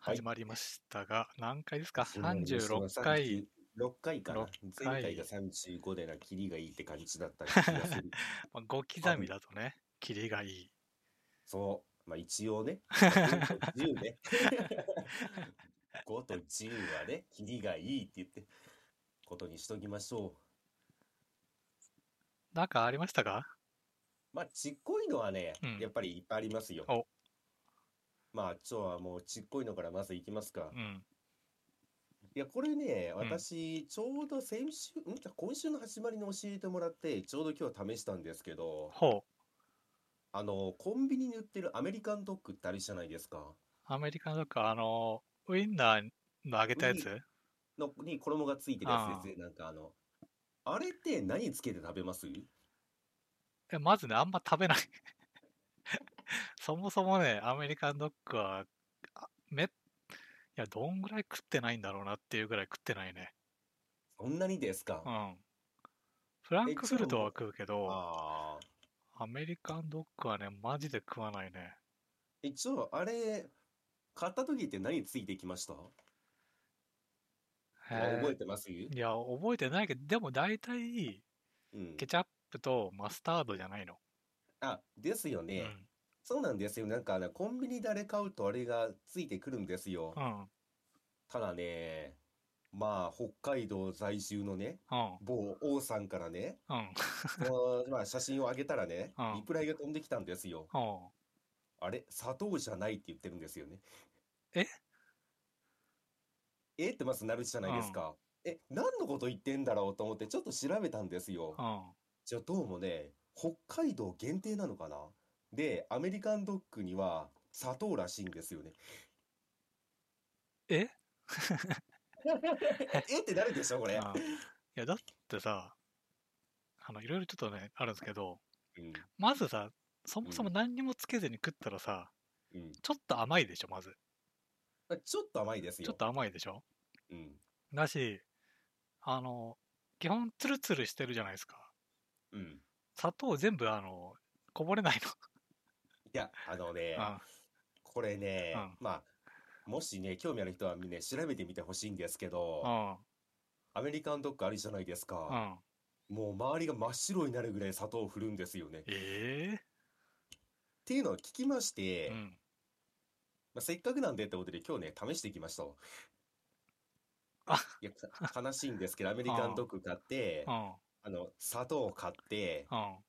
はい始まりましたが、何回ですか？そうなんです ?36 回。6回かな6回前回が35でな、キリがいいって感じだった気がする。まあ、5刻みだとね、キリがいい。そう。まあ一応ね。5と10ね。5と10はね、キリがいいって言って、ことにしときましょなんかありましたか？う。まあちっこいのはね、うんやっぱりいっぱいありますよ。おまあ今日はもうちっこいのからまずいきますかう。ん。いや、これね、うん私、ちょうど先週、ん？今週の始まりに教えてもらって、ちょうど今日試したんですけど、ほう。あの、コンビニに売ってるアメリカンドッグってあるじゃないですか。アメリカのどっか、あの、ウインナーの揚げたやつ？のに衣がついてるやつですね。なんかあの、あれって何つけて食べます？えまずね、あんま食べない。そもそもね、アメリカンドッグは、あめ、いや、どんぐらい食ってないんだろうなっていうぐらい食ってないね。そんなにですか？うん。フランクフルトは食うけど。アメリカンドッグはね、マジで食わないね。一応、あれ、買った時って何ついてきました？へ覚えてます？いや、覚えてないけど、でも大体、うん。ケチャップとマスタードじゃないの。あ、ですよね。そうなんですよ。なんかね、コンビニであれ買うとあれがついてくるんですよ。うん。うん。ただね、まあ、北海道在住のね、うん。某王さんからね、うん。このまあ、写真をあげたらねうん、リプライが飛んできたんですよ。うん。あれ、砂糖じゃないって言ってるんですよね。え？え？ってまずなるじゃないですか。え、何のこと言ってんだろうと思ってちょっと調べたんですよ。うん。じゃあどうもね、北海道限定なのかな？で、アメリカンドッグには砂糖らしいんですよね。え？えってなるでしょ、これ？あいや、だってさ、あの、いろいろちょっとね、あるんですけど、うん、まずさ、そもそも何にもつけずに食ったらさ、うん。ちょっと甘いでしょ、まず。あちょっと甘いですよ。ちょっと甘いでしょ？うん。だし、あの、基本ツルツルしてるじゃないですか。うん。砂糖全部、あの、こぼれないいや、あのね、の。これねうん、まあ、もしね、興味ある人はね、調べてみてほしいんですけどう、ん。アメリカンドッグあるじゃないですうか。ん。もう周りが真っ白になるぐらい砂糖を振るんですよね。っえていうのを聞きましえて、うん。まあ、せっかくなんでってことで今日ね、試してきましたいや、か悲しいんですけど、アメリカンドッグ買ってう、ん。あの、砂糖を買って、うん。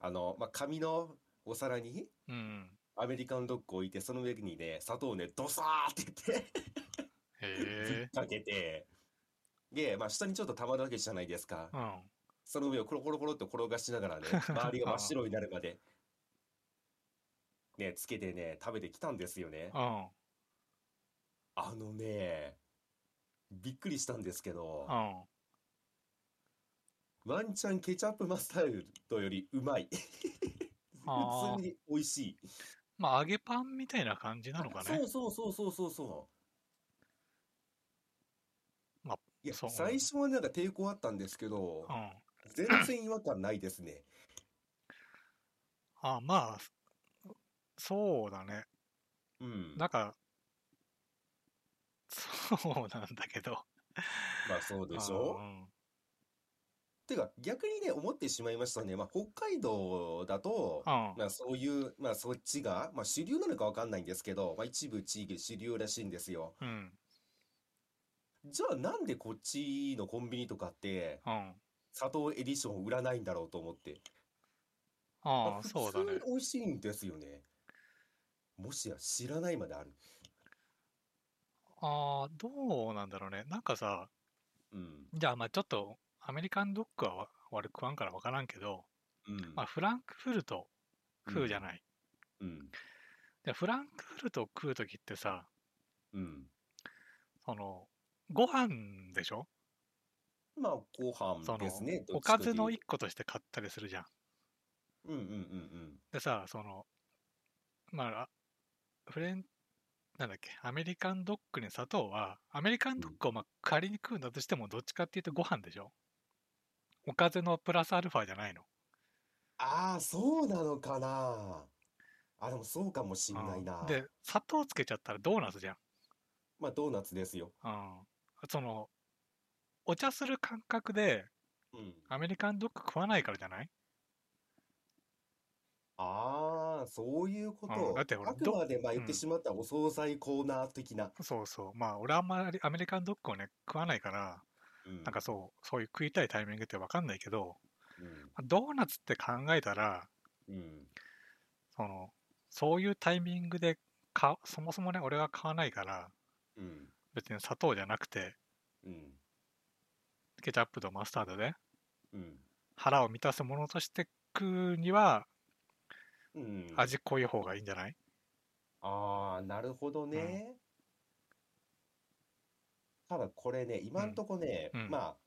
あの、まあ、紙のお皿にうん。アメリカンドッグを置いて、その上にね、砂糖をね、ドサーって言ってぶへっかけて、で、まあ、下にちょっと溜まるわけじゃないですかえ。。うん。その上をコロコロコロって転がしながらね、周りが真っ白になるまで、ね、つけてね、食べてきたんですよね。うん。あのね、びっくりしたんですけどう、ん。ワンチャンケチャップマスタードよりうまい。普通に美味しい。まあ、揚げパンみたいな感じなのかね。そうそうそうそうそうそう。まあいや、そう最初はなんか抵抗あったんですけどう、ん。全然違和感ないですね。あまあ、そうだね。うん。なんか、そうなんだけど。まあそうでしょうんてか逆にね思ってしまいましたね。まあ北海道だと、うん。まあそういう、まあそっちが、まあ主流なのかわかんないんですけど、まあ一部地域主流らしいんですよ。うん。じゃあなんでこっちのコンビニとかってうん。砂糖エディションを売らないんだろうと思って。ああ、普そうだね通に。美味しいんですよね。もしや知らないまである。ああ、どうなんだろうね。なんかさ、うん。じゃあまあちょっと、アメリカンドッグはわ悪く食わんからわからんけど、うん。まあフランクフルト食うじゃない。うん。で、フランクフルト食うときってさ、うん。その、ご飯でしょ？まあご飯ですね。どおかずの一個として買ったりするじゃん。うんうんうんでさ、その、まあ、あフレン、なんだっけ、アメリカンドッグに砂糖は、アメリカンドッグをまあ仮に食うんだとしても、どっちかっていうとご飯でしょ？おかずのプラスアルファじゃないの？ああ、そうなのかな。あ、でもそうかもしんないな。うんで、砂糖つけちゃったらドーナツじゃん。まあドーナツですよ。うん。その、お茶する感覚でうん。アメリカンドッグ食わないからじゃない？ああ、そういうこうんと。だってほらあくまでまあ言っうんてしまったらお惣菜コーナー的な。そうそう。まあ、俺あんまりアメリカンドッグをね、食わないから、うん。なんかそう、そういう食いたいタイミングってわかんないけど、うん。ドーナツって考えたら、うん。その、そういうタイミングで買う、そもそもね、俺は買わないから、うん。別に砂糖じゃなくて、うん。ケチャップとマスタードでうん。腹を満たすものとして食うにはうん。味濃い方がいいんじゃない？ああ、なるほどね。ただこれね、今んとこね、うんまあ、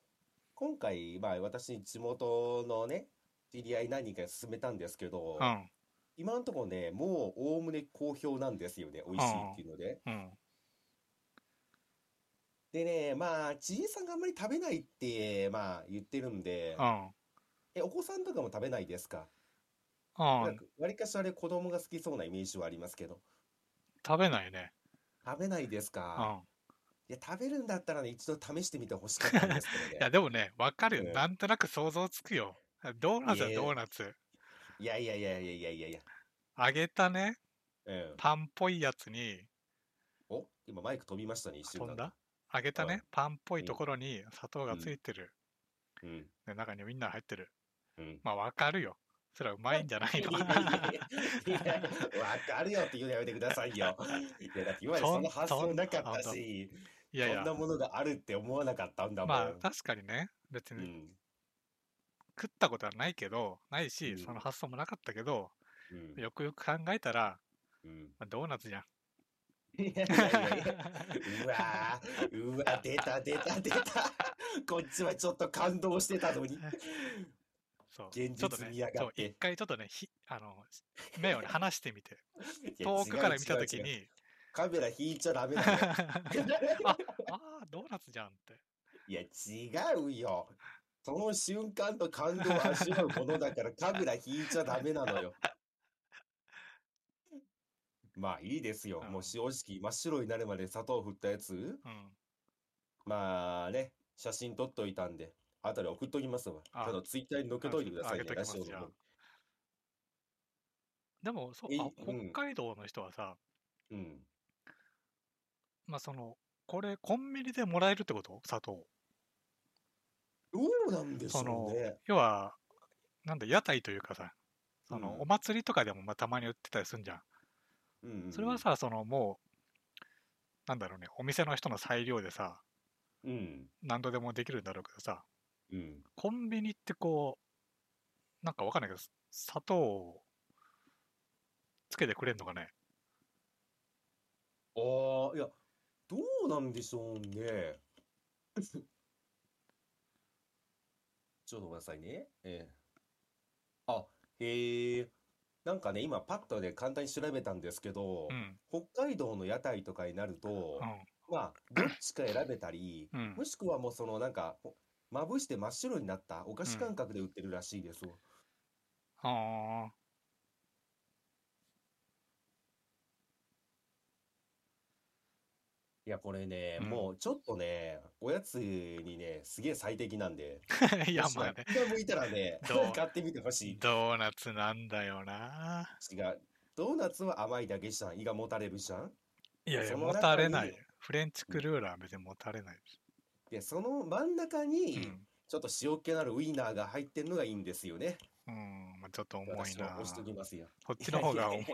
今回、まあ私、地元のね、知り合い何人かに勧めたんですけど、うん。今んとこね、もうおおむね好評なんですよね、美味しいっていうので。うん。でね、まあ、知恵さんがあんまり食べないって、まあ言ってるんで、うん。え、お子さんとかも食べないですか？うん。なんか、わりかしあれ子供が好きそうなイメージはありますけど。食べないね。食べないですうかん。いや、食べるんだったらね、一度試してみてほしかったんですけどね。いや、でもね、わかるよ。うんなんとなく想像つくよ。ドーナツはドーナツ。いやいやいやいやいやいやいや。揚げたね、うん。パンっぽいやつに、お、今マイク飛びましたね、一瞬飛んだ？だ揚げたねうん、パンっぽいところに砂糖がついてる。と。うん。で中にウインナー入ってる。うん。まあ、わかるよ。それはうまいんじゃないの いやいやいやいやわかるよって言うのやめてくださいよ。いや、だって今までその発想なかったし、いやいやそんな、ものがあるって思わなかったんだもん。まあ、確かにね、別にうん。食ったことはないけど、ないし、うんその発想もなかったけど、うん。よくよく考えたら、うん。まあドーナツじゃん。いやいやいやうわーうわ、出た出た出た。こっちはちょっと感動してたのに。そう。現実見や、がって一回ちょっとね、ひあの、目をね、離してみて、遠くから見た違うとき違う違うに、カメラ引いちゃダメだよ。あ、あードーナツじゃんって。いや、違うよ。その瞬間の感動を味わうものだからカメラ引いちゃダメなのよ。まあいいですよ。うんもう正直真っ白になるまで砂糖振ったやつ、うん。まあね、写真撮っといたんで、後で送っときますわ。あただツイッターに載っけといてくださいね、あげときますじゃあラジオの方でも、そうえ、あうん北海道の人はさ、うん。まあその、これコンビニでもらえるってこと？砂糖。どうなんでしょそのうね。要は、なんだ、屋台というかさ、その、うんお祭りとかでもまあたまに売ってたりするんじゃん。うんうんそれは、さ、そのもう、なんだろうね、お店の人の裁量でさ、うん。何度でもできるんだろうけどさ、うん。コンビニってこう、なんかわかんないけど、砂糖をつけてくれんのかね？ああ、いや、どうなんでしょうね。ちょっとごめんなさいね。ええ。あ、へえ。なんかね、今パッとで簡単に調べたんですけどう、ん。北海道の屋台とかになると、うまあ、どっちか選べたり、ん。うんも。しくはもうそのなんか、ほまぶして真っ白になったお菓子感覚で売ってるらしいですあ。や、これね、うんもうちょっとね、おやつにね、すげえ最適なんで、いやも、しまあね、気が向いたらね どう、買ってみてほしい。ドーナツなんだよな。違う。ドーナツは甘いだけじゃん。胃がもたれるじゃん。いやいや、そのもたれない。フレンチクルーラーは別にもたれないです。で、その真ん中うに、ん。ちょっと塩気のあるウインナーが入ってるのがいいんですよね。うん、まあ、ちょっと重いな私は押し。ときますよ。こっちの方が重い。い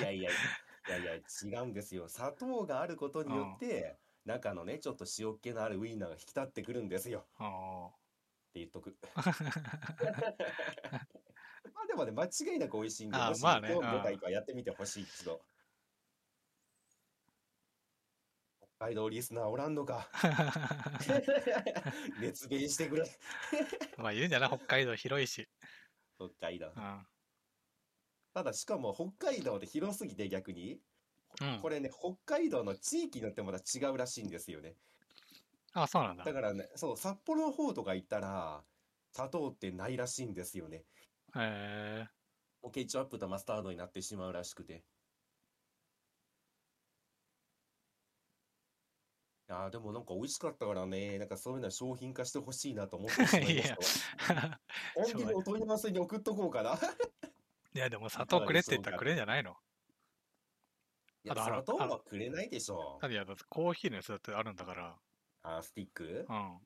やいやいや いやいや、違うんですよ。砂糖があることによって、中のね、ちょっと塩気のあるウインナーが引き立ってくるんですよ。あって言っとく。あ。まあでもね、間違いなく美味しいんで、もしあまあねどううんどかいかやってみてほしい、一度。北海道リスナーおらんのか。熱弁してくれ。まあ言うんじゃない北海道広いし。北海道う。ん。ただしかも北海道で広すぎて逆に、うんこれね、北海道の地域によってまた違うらしいんですよね。あ、そうなんだ。だからね、そう、札幌の方とか行ったら、砂糖ってないらしいんですよね。へえもうケチャップとマスタードになってしまうらしくて。やーでもなんか美味しかったからね、なんかそういうのは商品化してほしいなと思ってしまいましたわ。コンビニお問い合わせに送っとこうかな。いや、でも砂糖くれって言ったらくれんじゃないの？いや、砂糖はくれないでしょいや、だってコーヒーのやつだってあるんだから。あー、スティック？うん。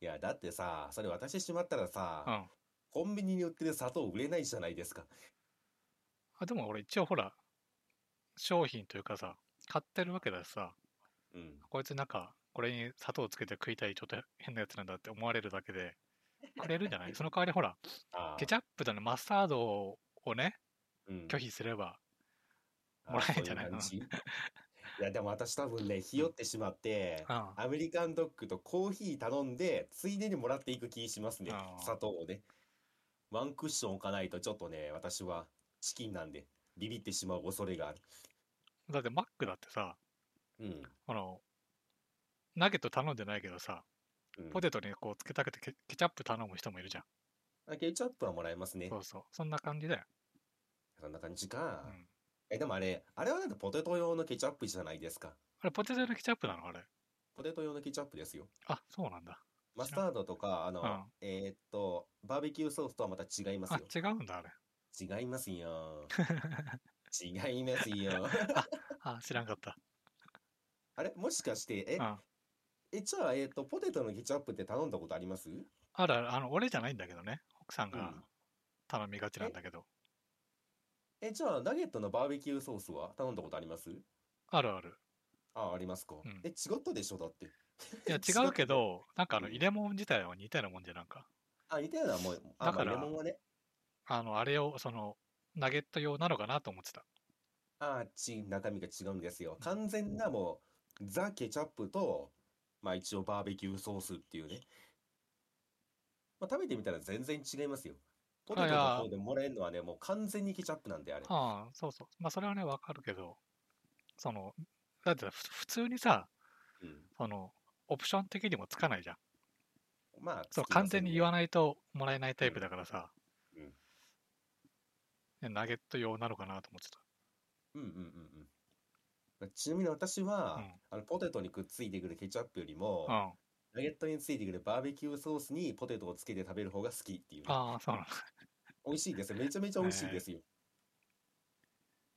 いや、だってさ、それ渡してしまったらさ、うん。コンビニに売ってる砂糖売れないじゃないですか。あ、でも俺一応ほら、商品というかさ、買ってるわけだしさ、うん。こいつなんか、これに砂糖つけて食いたいちょっと変なやつなんだって思われるだけで、くれるんじゃない？その代わりほら、あケチャップとね、マスタードをね、ー、うん拒否すれば、もらえんじゃない？そうう感じいや、でも私多分ね、ひよってしまって、うん。アメリカンドッグとコーヒー頼んで、ついでにもらっていく気しますねあー。砂糖をね。ワンクッション置かないとちょっとね、私はチキンなんで、ビビってしまう恐れがある。だってマックだってさ、うん。あの、ナゲット頼んでないけどさ、うんポテトにこうつけたくてケケチャップ頼む人もいるじゃん。あケチャップはもらえますねそ。うそう。そんな感じだよ。そんな感じうか。ん。え、でもあれ、あれはなんかポテト用のケチャップじゃないですか。あれ、ポテトのケチャップなの？あれ。ポテト用のケチャップですよ。あ、そうなんだ。マスタードとか、あの、うんえーっと、バーベキューソースとはまた違いますあよ、。違うんだ、あれ。違いますよ。違いますよ。あ、知らんかった。あれもしかして、えう、ん。え、じゃあ、えーっと、ポテトのケチャップって頼んだことあります？あるある、あの、俺じゃないんだけどね。奥さんがうん頼みがちなんだけど。え、じゃあ、ナゲットのバーベキューソースは？頼んだことあります？あるある。あ、ありますか。んえ、違ったでしょだって。いや、違うけど、なんかあの、うん入れ物自体は似たようなもんじゃんなんか。あ、似たようなもん。あ、だからまあ、レモンはね。あの、あれを、その、ナゲット用なのかなと思ってた。あ、ち、中身が違うんですよ。完全なもう、ザ・ケチャップと、まあ一応バーベキューソースっていうね。まあ食べてみたら全然違いますよ。ポテトの方でもらえるのはね、もう完全にケチャップなんであれ。ああ、そうそう。まあ、それはね、わかるけど、その、だってふ普通にさ、うん。その、オプション的にもつかないじゃん。まあ、そう、完全に言わないともらえないタイプだからさ、うんうんねナゲット用なのかなと思ってた。うんうんうんうん。まあちなみに私は、うんあのポテトにくっついてくるケチャップよりも、うん。ナゲットについてくるバーベキューソースにポテトをつけて食べる方が好きっていうね、ああ、そうなんだ。美味しいですよ。めちゃめちゃ美味しいですよ。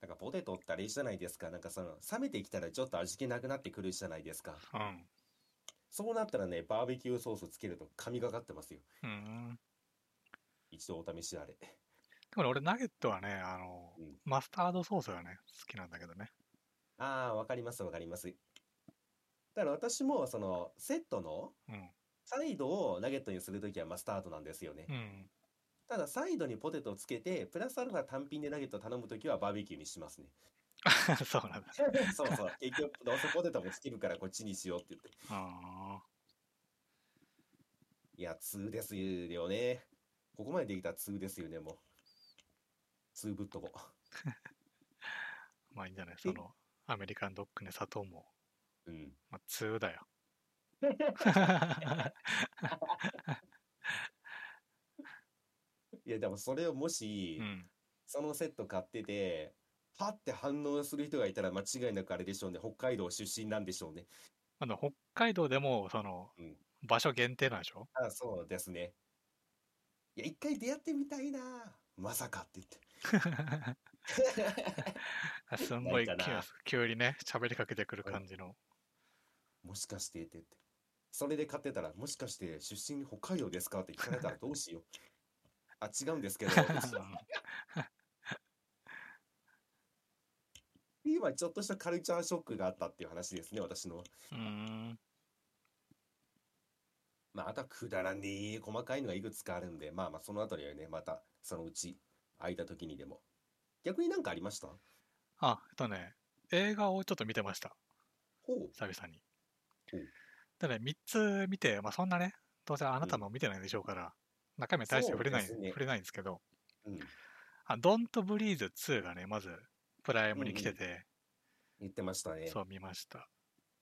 なんかポテトってあれじゃないですか。なんかその、冷めてきたらちょっと味気なくなってくるじゃないですか。うん。そうなったらね、バーベキューソースつけると神がかってますよ。うん。一度お試しあれ。でもね俺、ナゲットはね、あの、うんマスタードソースがね、好きなんだけどね。ああ、わかりますわかります。だから私もその、セットのうん。サイドをナゲットにするときはマスタードなんですよね。うん。ただサイドにポテトをつけて、プラスアルファ単品でナゲットを頼むときはバーベキューにしますね。そうなんだ。そうそう。結局、どうせポテトもつけるからこっちにしようって言って。あいや、2ですよね。ここまでできたら2ですよね、もう。2ぶっとこ。あ、まあいいんじゃない？その、アメリカンドッグね、砂糖も、うん。まあ、2だよ。いや、でもそれをもし、うん。そのセット買ってて、はって反応する人がいたら間違いなくあれでしょうね。北海道出身なんでしょうね。あの、北海道でも、その、うん場所限定なんでしょ？あ、そうですね。いや、一回出会ってみたいな。まさかって言って。あ すんごい急にね、喋りかけてくる感じの。もしかしてって言って。それで買ってたら、もしかして出身北海道ですか？って聞かれたらどうしよう。あ、違うんですけど。今ちょっとしたカルチャーショックがあったっていう話ですね、私の。うーん。まあ、あとはくだらねえ細かいのがいくつかあるんで、まあまあそのあたりはね、またそのうち空いた時にでも。逆になんかありました？あ、えっとね、映画をちょっと見てました。ほう。久々にほう。でね、3つ見て、まあそんなね、どうせあなたも見てないでしょうから、中身は大して触れない、ね触れないんですけど、うん。あ、Don't Breathe 2がね、まず、プライムに来てて、言ってましたね。そう見ました。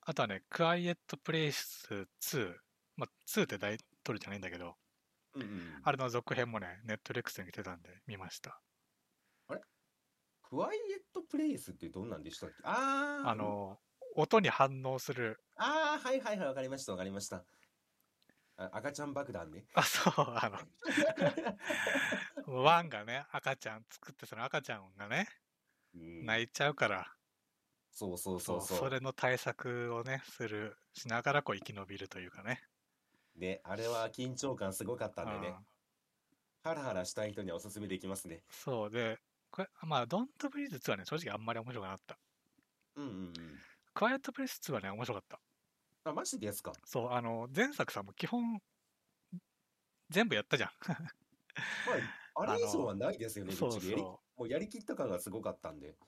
あとはね、Quiet Place 2。まあ、2ってタイトルじゃないんだけど、うんうん。あれの続編もね、ネットレックスに来てたんで見ました。クワイエットプレイスってどんなんでしたっけ？ああ。あ、の、音に反応する、ああ、はいはいはい、わかりました、わかりました。あ赤ちゃん爆弾ね。あ、そう、あの、ワンがね、赤ちゃん作って、その赤ちゃんがね、うん、泣いちゃうから、そうそうそ、そううそう。それの対策をね、する、しながらこう生き延びるというかね。ね、あれは緊張感すごかったんでねうん。ハラハラしたい人にはおすすめできますね。そうで、これまあ、ドントブリーズ2はね、正直あんまり面白くなかった。うんうんうん。クワイエットプレス2はね、面白かった。あ、マジですか？そう、あの、前作さんも基本、全部やったじゃん。まあ、あれ以上はないですよね、そうそもうやりきった感がすごかったんで。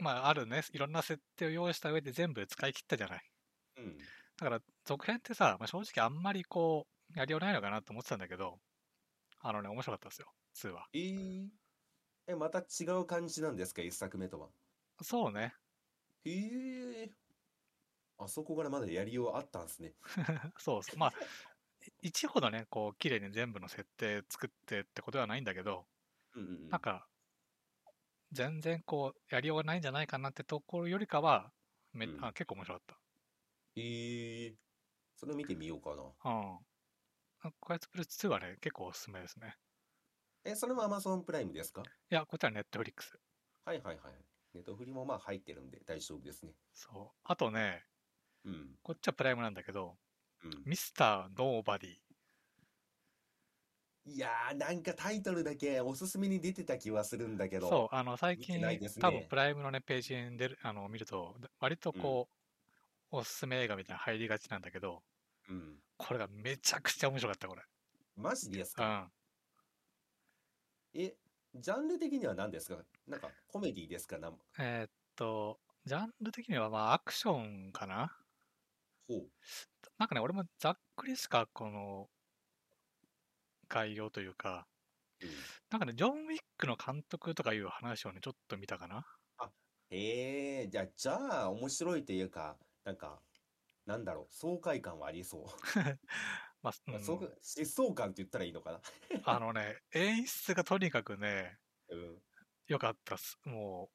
う。まあ、あるね、いろんな設定を用意した上で全部使い切ったじゃない。うん。だから、続編ってさ、まあ、正直あんまりこう、やりようないのかなと思ってたんだけど、あのね、面白かったですよ、2は。えー、え、また違う感じなんですか、一作目とは？そうね。へえ。あそこからまだやりようあったんですね。そうそう。まあ、1ほどね、こう、綺麗に全部の設定作ってってことではないんだけど、うんうんうん。なんか、全然こう、やりようがないんじゃないかなってところよりかは、めうんあ結構面白かっええそれ見てみようかな。た。うん。クワイエットプレス2はね、結構おすすめですね。え、それも Amazon プライムですか？いや、こっちはネットフリックス。はいはいはい。ネットフリもまあ入ってるんで大丈夫ですね。そう。あとね、うん。こっちはプライムなんだけど、うん。ミスターノーバディ。いやー、なんかタイトルだけおすすめに出てた気はするんだけど。そう、あの、最近、ね多分プライムのね、ページに出る、あの、見ると、割とこう、おすすめ映画みたいなの入りがちなんだけど、うん。これがめちゃくちゃ面白かった、これ。マジですうかん。え、ジャンル的には何ですか？なんかコメディですか？なえーっと、ジャンル的にはまあアクションかなほう。なんかね、俺もざっくりしかこの概要というか、うん。なんかね、ジョン・ウィックの監督とかいう話をね、ちょっと見たかな。へえ、じゃあ、じゃあ、面白いというか、なんか、なんだろう、爽快感はありそう。まあ、うまあ、んそう疾走感って言ったらいいのかな。あのね、演出がとにかくね、うん。良かったっす。も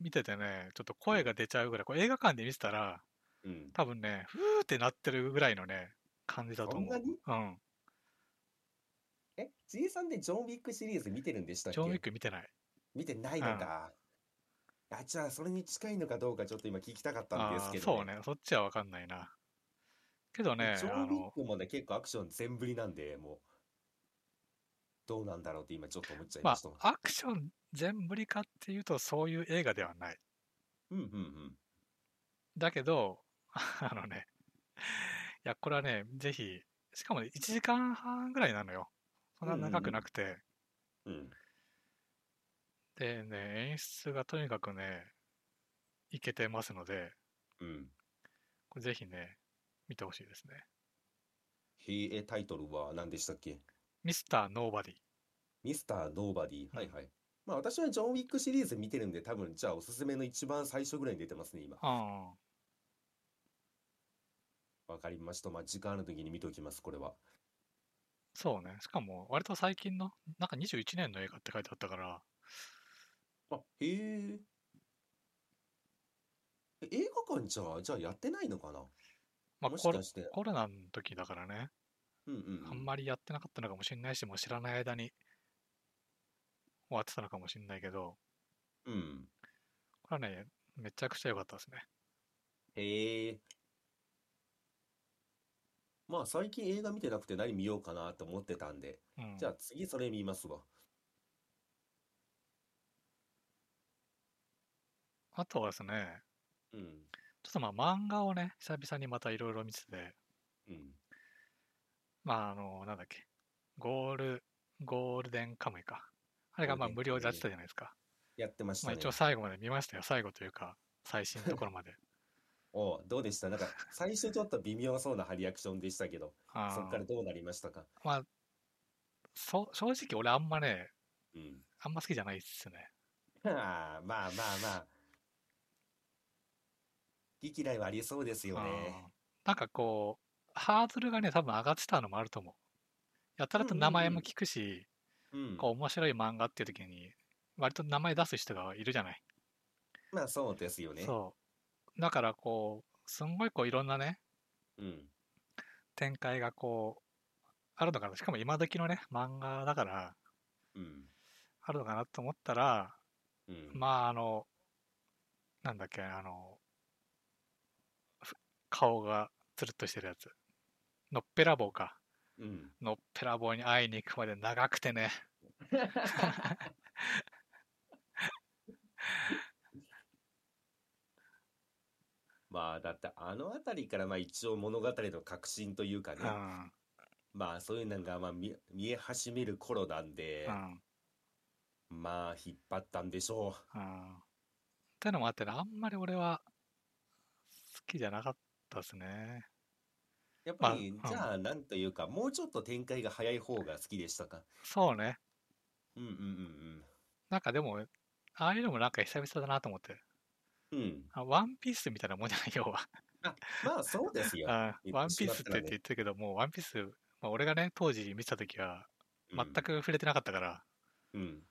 う、見ててね、ちょっと声が出ちゃうぐらい、これ映画館で見てたら、うん。多分ね、ふーってなってるぐらいのね、感じだと思う。そんなに？うん。え、G さんでジョン・ウィックシリーズ見てるんでしたっけ？ジョン・ウィック見てない。見てないのか。あ、じゃあ、それに近いのかどうかちょっと今聞きたかったんですあけどーそうね、そっちはわかんないな。けどね、ジョン・ウィックもね、結構アクション全振りなんで、もう、どうなんだろうって今ちょっと思っちゃいまました。あ、アクション全振りかっていうと、そういう映画ではない。うんうんうん。だけど、あのね、いや、これはね、ぜひ、しかもね、1時間半ぐらいなのよ。そんな長くなくて、うん。でね、演出がとにかくね、いけてますので、うん。これぜひね、見てほしいですね。へえ、タイトルは何でしたっけ？ミスターノーバディ。ミスター・ノーバディ？はいはい。まあ私はジョン・ウィックシリーズ見てるんで、多分じゃあおすすめの一番最初ぐらいに出てますね、今。ああ、わかりました。まあ時間ある時に見ておきます、これは。そうね。しかも、割と最近の、なんか21年の映画って書いてあったから、あ、へえ。え映画館じゃあ、じゃあやってないのかな？まあコロもしかして。コロナの時だからね、うんうんうん。あんまりやってなかったのかもしれないし、もう知らない間に終わってたのかもしれないけど、うん。これはね、めちゃくちゃ良かったですね。へえ。まあ最近映画見てなくて何見ようかなと思ってたんで、うん。じゃあ次それ見ますわ。あとはですね、うん。ちょっとまあ漫画をね、久々にまたいろいろ見てて、うん。まああの、なんだっけ、ゴール、ゴールデンカムイか。あれがまあデン無料でやってたじゃないですか。やってましたね。まあ一応最後まで見ましたよ。最後というか、最新のところまで。おうどうでした？なんか最初ちょっと微妙そうなリアクションでしたけど、あそっーからどうなりましたか？まあ、そ正直俺あんまね、うん。あんま好きじゃないっすね。はあ、まあまあまあ。好き嫌いはありそうですようんね。なんかこう、ハードルがね、多分上がってたのもあると思う。やたらと名前も聞くし、うん。こう面白い漫画っていう時に、割と名前出す人がいるじゃない。まあそうですよね。そう。だからこう、すんごいこういろんなね、うん。展開がこう、あるのかな。しかも今時のね、漫画だから、うん。あるのかなと思ったら、うん。まああの、なんだっけ、あの、ふ顔がつるっとしてるやつ。のっぺらぼうか。うん。のっぺらぼうに会いに行くまで長くてね。まあ、だってあの辺りからまあ一応物語の核心というかね、うん。まあそういうのがまあ見見え始める頃なんでう、ん。まあ引っ張ったんでしょうん。ってのもあってね、あんまり俺は好きじゃなかったですね。う。やっぱり、まあじゃあなんというか、もうちょっと展開が早い方が好きでしたか？そうね。うんうんうんなんかでも、ああいうのもなんか久々だなと思って。うん。うん。あワンピースみたいなもんじゃない、要は。あ、まあそうですよ。あ言ワンピースって言ってるけど、もうワンピース、まあ、俺がね、当時見てた時は、うん全く触れてなかったから、うん。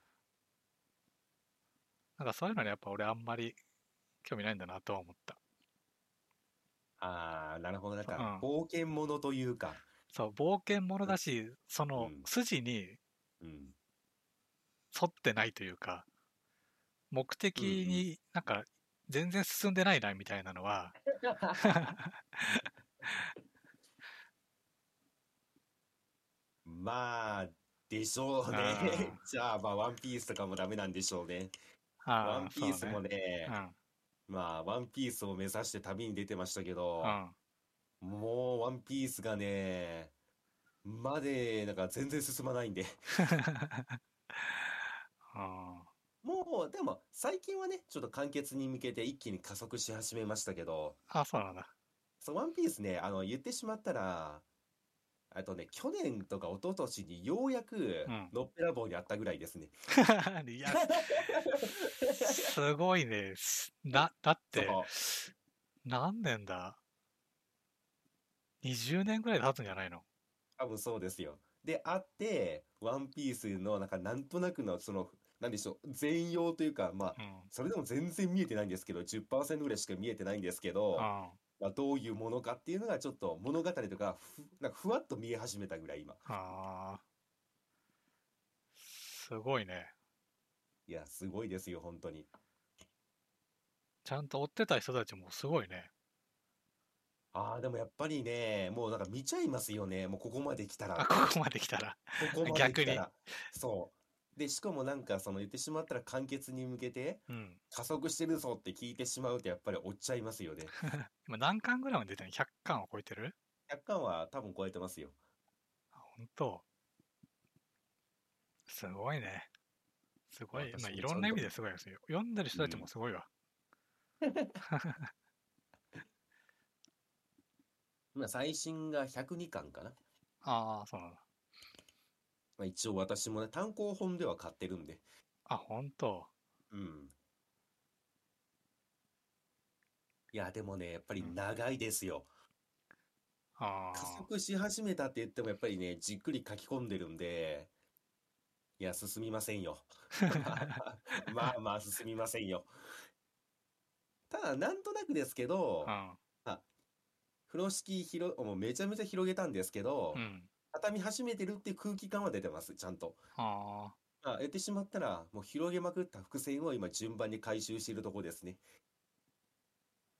なんかそういうのにやっぱ俺あんまり興味ないんだなとは思った。ああ、なるほど。なんかうん、冒険者というか、そう、冒険者だし、そのうん筋にうん。沿ってないというか、目的になんか全然進んでないなみたいなのは、まあ、でしょうねあ。じゃあ、まあ、ワンピースとかもダメなんでしょうね。あワあンピースもね、ねまあ、ワンピースを目指して旅に出てましたけうど、ん、うん、もうワンピースがね、まで、なんか全然進まないんで。うんもう、でも、最近はね、ちょっと完結に向けて一気に加速し始めましたけど、あ、そうなんだ。そう、ワンピースね、あの、言ってしまったら、あとね、去年とか一昨年にようやくん、のっぺらぼうにあったぐらいですね。いや、すごいね。すな、だって、そう何年だ ?20 年ぐらい経つんじゃないの？多分そうですよ。で、あって、ワンピースの、なんか、なんとなくの、その、なんでしょう、全容というか、まあ、うん。それでも全然見えてないんですけど、10%ぐらいしか見えてないんですけど、あまあ、どういうものかっていうのが、ちょっと物語とか、ふ、なんかふわっと見え始めたぐらい、今。あー。すごいね。いや、すごいですよ、本当に。ちゃんと追ってた人たちもすごいね。ああ、でもやっぱりね、もうなんか見ちゃいますよね、もうここまで来たら。あ、ここまで来たら。ここまで逆に来たら。そう。で、しかもなんか、その言ってしまったら完結に向けて、うん。加速してるぞって聞いてしまうと、やっぱり追っちゃいますよね。今何巻ぐらいまで出てるの ?100 巻を超えてる？100巻は多分超えてますよ。あ、本当すごいね。すごい。まあ、いろんな意味ですごいですよ。読んでる人たちもすごいわ。まあ、最新が102巻かな。ああ、そうなんだ。まあ、一応私もね、単行本では買ってるんで。あ、本当うん。いや、でもね、やっぱりうん長いですよ。あ加あ。速し始めたって言っても、やっぱりね、じっくり書き込んでるんで、いや、進みませんよ。まあまあ、進みませんよ。ただ、なんとなくですけどう、ん。風呂敷広、もうめちゃめちゃ広げたんですけどう、ん。畳み始めてるっていう空気感は出てます、ちゃんと。あまあ、やってしまったら、もう広げまくった伏線を今順番に回収しているところですね。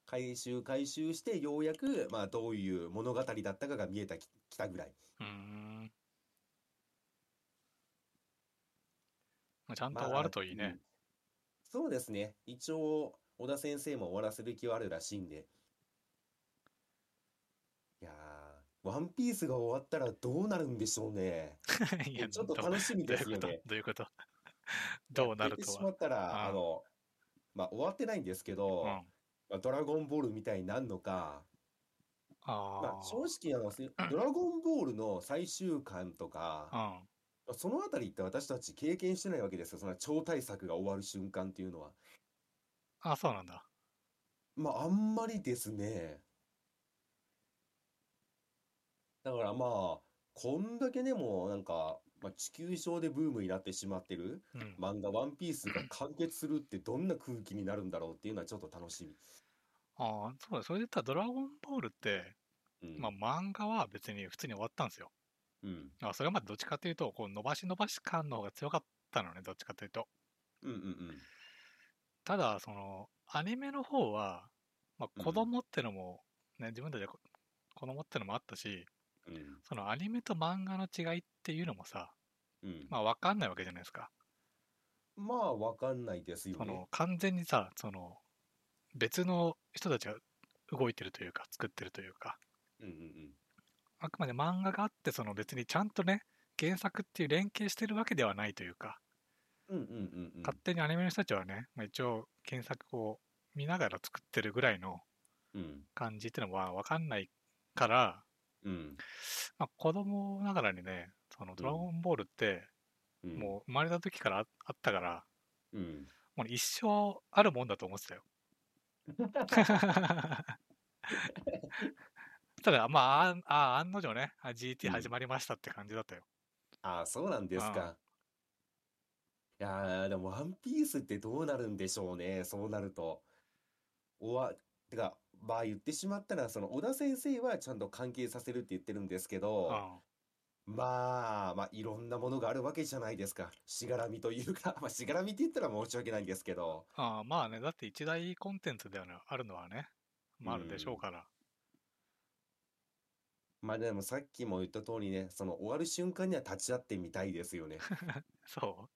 回収回収して、ようやく、まあ、どういう物語だったかが見えたききたぐらい。あ。うーん。まあちゃんとまあ終わるといいねうん。そうですね。一応、小田先生も終わらせる気はあるらしいんで。いやー、ワンピースが終わったらどうなるんでしょうね。いやちょっとど楽しみですよね。どういうこと？どう なる言ってとは。しまったら、あああの、まあ、終わってないんですけど、うん。まあ、ドラゴンボールみたいになるのか、まああ、正直あの、せ ドラゴンボールの最終巻とか、あ。うん。そのあたりって私たち経験してないわけですよ。その超大作が終わる瞬間っていうのは。あ、そうなんだ。まあ、あんまりですね。だからまあ、こんだけね、もうなんか、まあ、地球上でブームになってしまってるうん。漫画、ワンピースが 完結するってどんな空気になるんだろうっていうのはちょっと楽しみ。ああ、そうだ、それで言ったらドラゴンボールって、うん。まあ漫画は別に普通に終わったんですよ。うん。あそれまでどっちかというと、こう伸ばし伸ばし感の方が強かったのね、どっちかというと。うんうんただ、その、アニメの方は、まあ、うん子供ってのも、ね、自分たちでこ子供ってのもあったし、うん。うん。そのアニメと漫画の違いっていうのもさ、うん。まあ分かんないわけじゃないですか。まあ、わかんないですよねその。完全にさ、その別の人たちが動いてるというか、作ってるというか、うんうんあくまで漫画があって、その別にちゃんとね、原作っていう連携してるわけではないというか、うん。うんうんうんうん。勝手にアニメの人たちはね、まあ、一応原作を見ながら作ってるぐらいのうん。感じっていうのは分かんないから、うん。まあ、子供ながらにね、そのドラゴンボールって、うん。もう生まれた時からああったから、う。うん。もう一生あるもんだと思ってたよ。ただ、まあ、ああ、案の定ね、あ GT 始まりましたって感じだったよ。ああ、そうなんですあか。いやー、でも、ワンピースってどうなるんでしょうね、そうなると。おわ、てか、まあ言ってしまったら、その、小田先生はちゃんと関係させるって言ってるんですけうん。ど、あまあ、まあ、いろんなものがあるわけじゃないですか。しがらみというか、まあ、しがらみって言ったら申し訳ないんですけど、あまあね、だって一大コンテンツではねあるのはね、まああるでしょうから。まあでもさっきも言った通りね、その終わる瞬間には立ち会ってみたいですよね。そ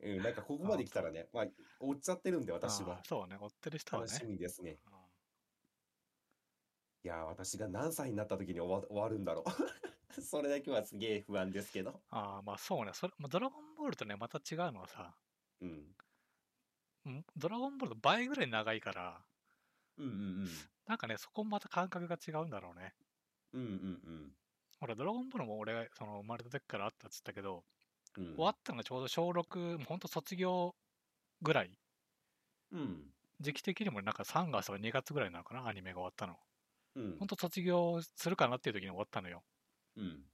うん、なんかここまで来たらね、まあ、追っちゃってるんで、う。私はあ。そうね、追ってる人はね楽し。みですね。うんいやー、私が何歳になった時に終わ、終わるんだろう。それだけはすげえ不安ですけど。ああ、まあそうね、それまあドラゴンボールとね、また違うのはさ、うん。ん？ドラゴンボールの倍ぐらい長いから、うんうんなんかね、そこもまた感覚が違うんだろうね。うん。うんうんほら、ドラゴンボールも俺がその生まれた時からあったっつったけど、うん。うん。終わったのがちょうど小6、もうほんと卒業ぐらい、うん。時期的にもなんか3月とか2月ぐらいなのかな、アニメが終わったの。うんほん。と卒業するかなっていう時に終わったのよ。うん。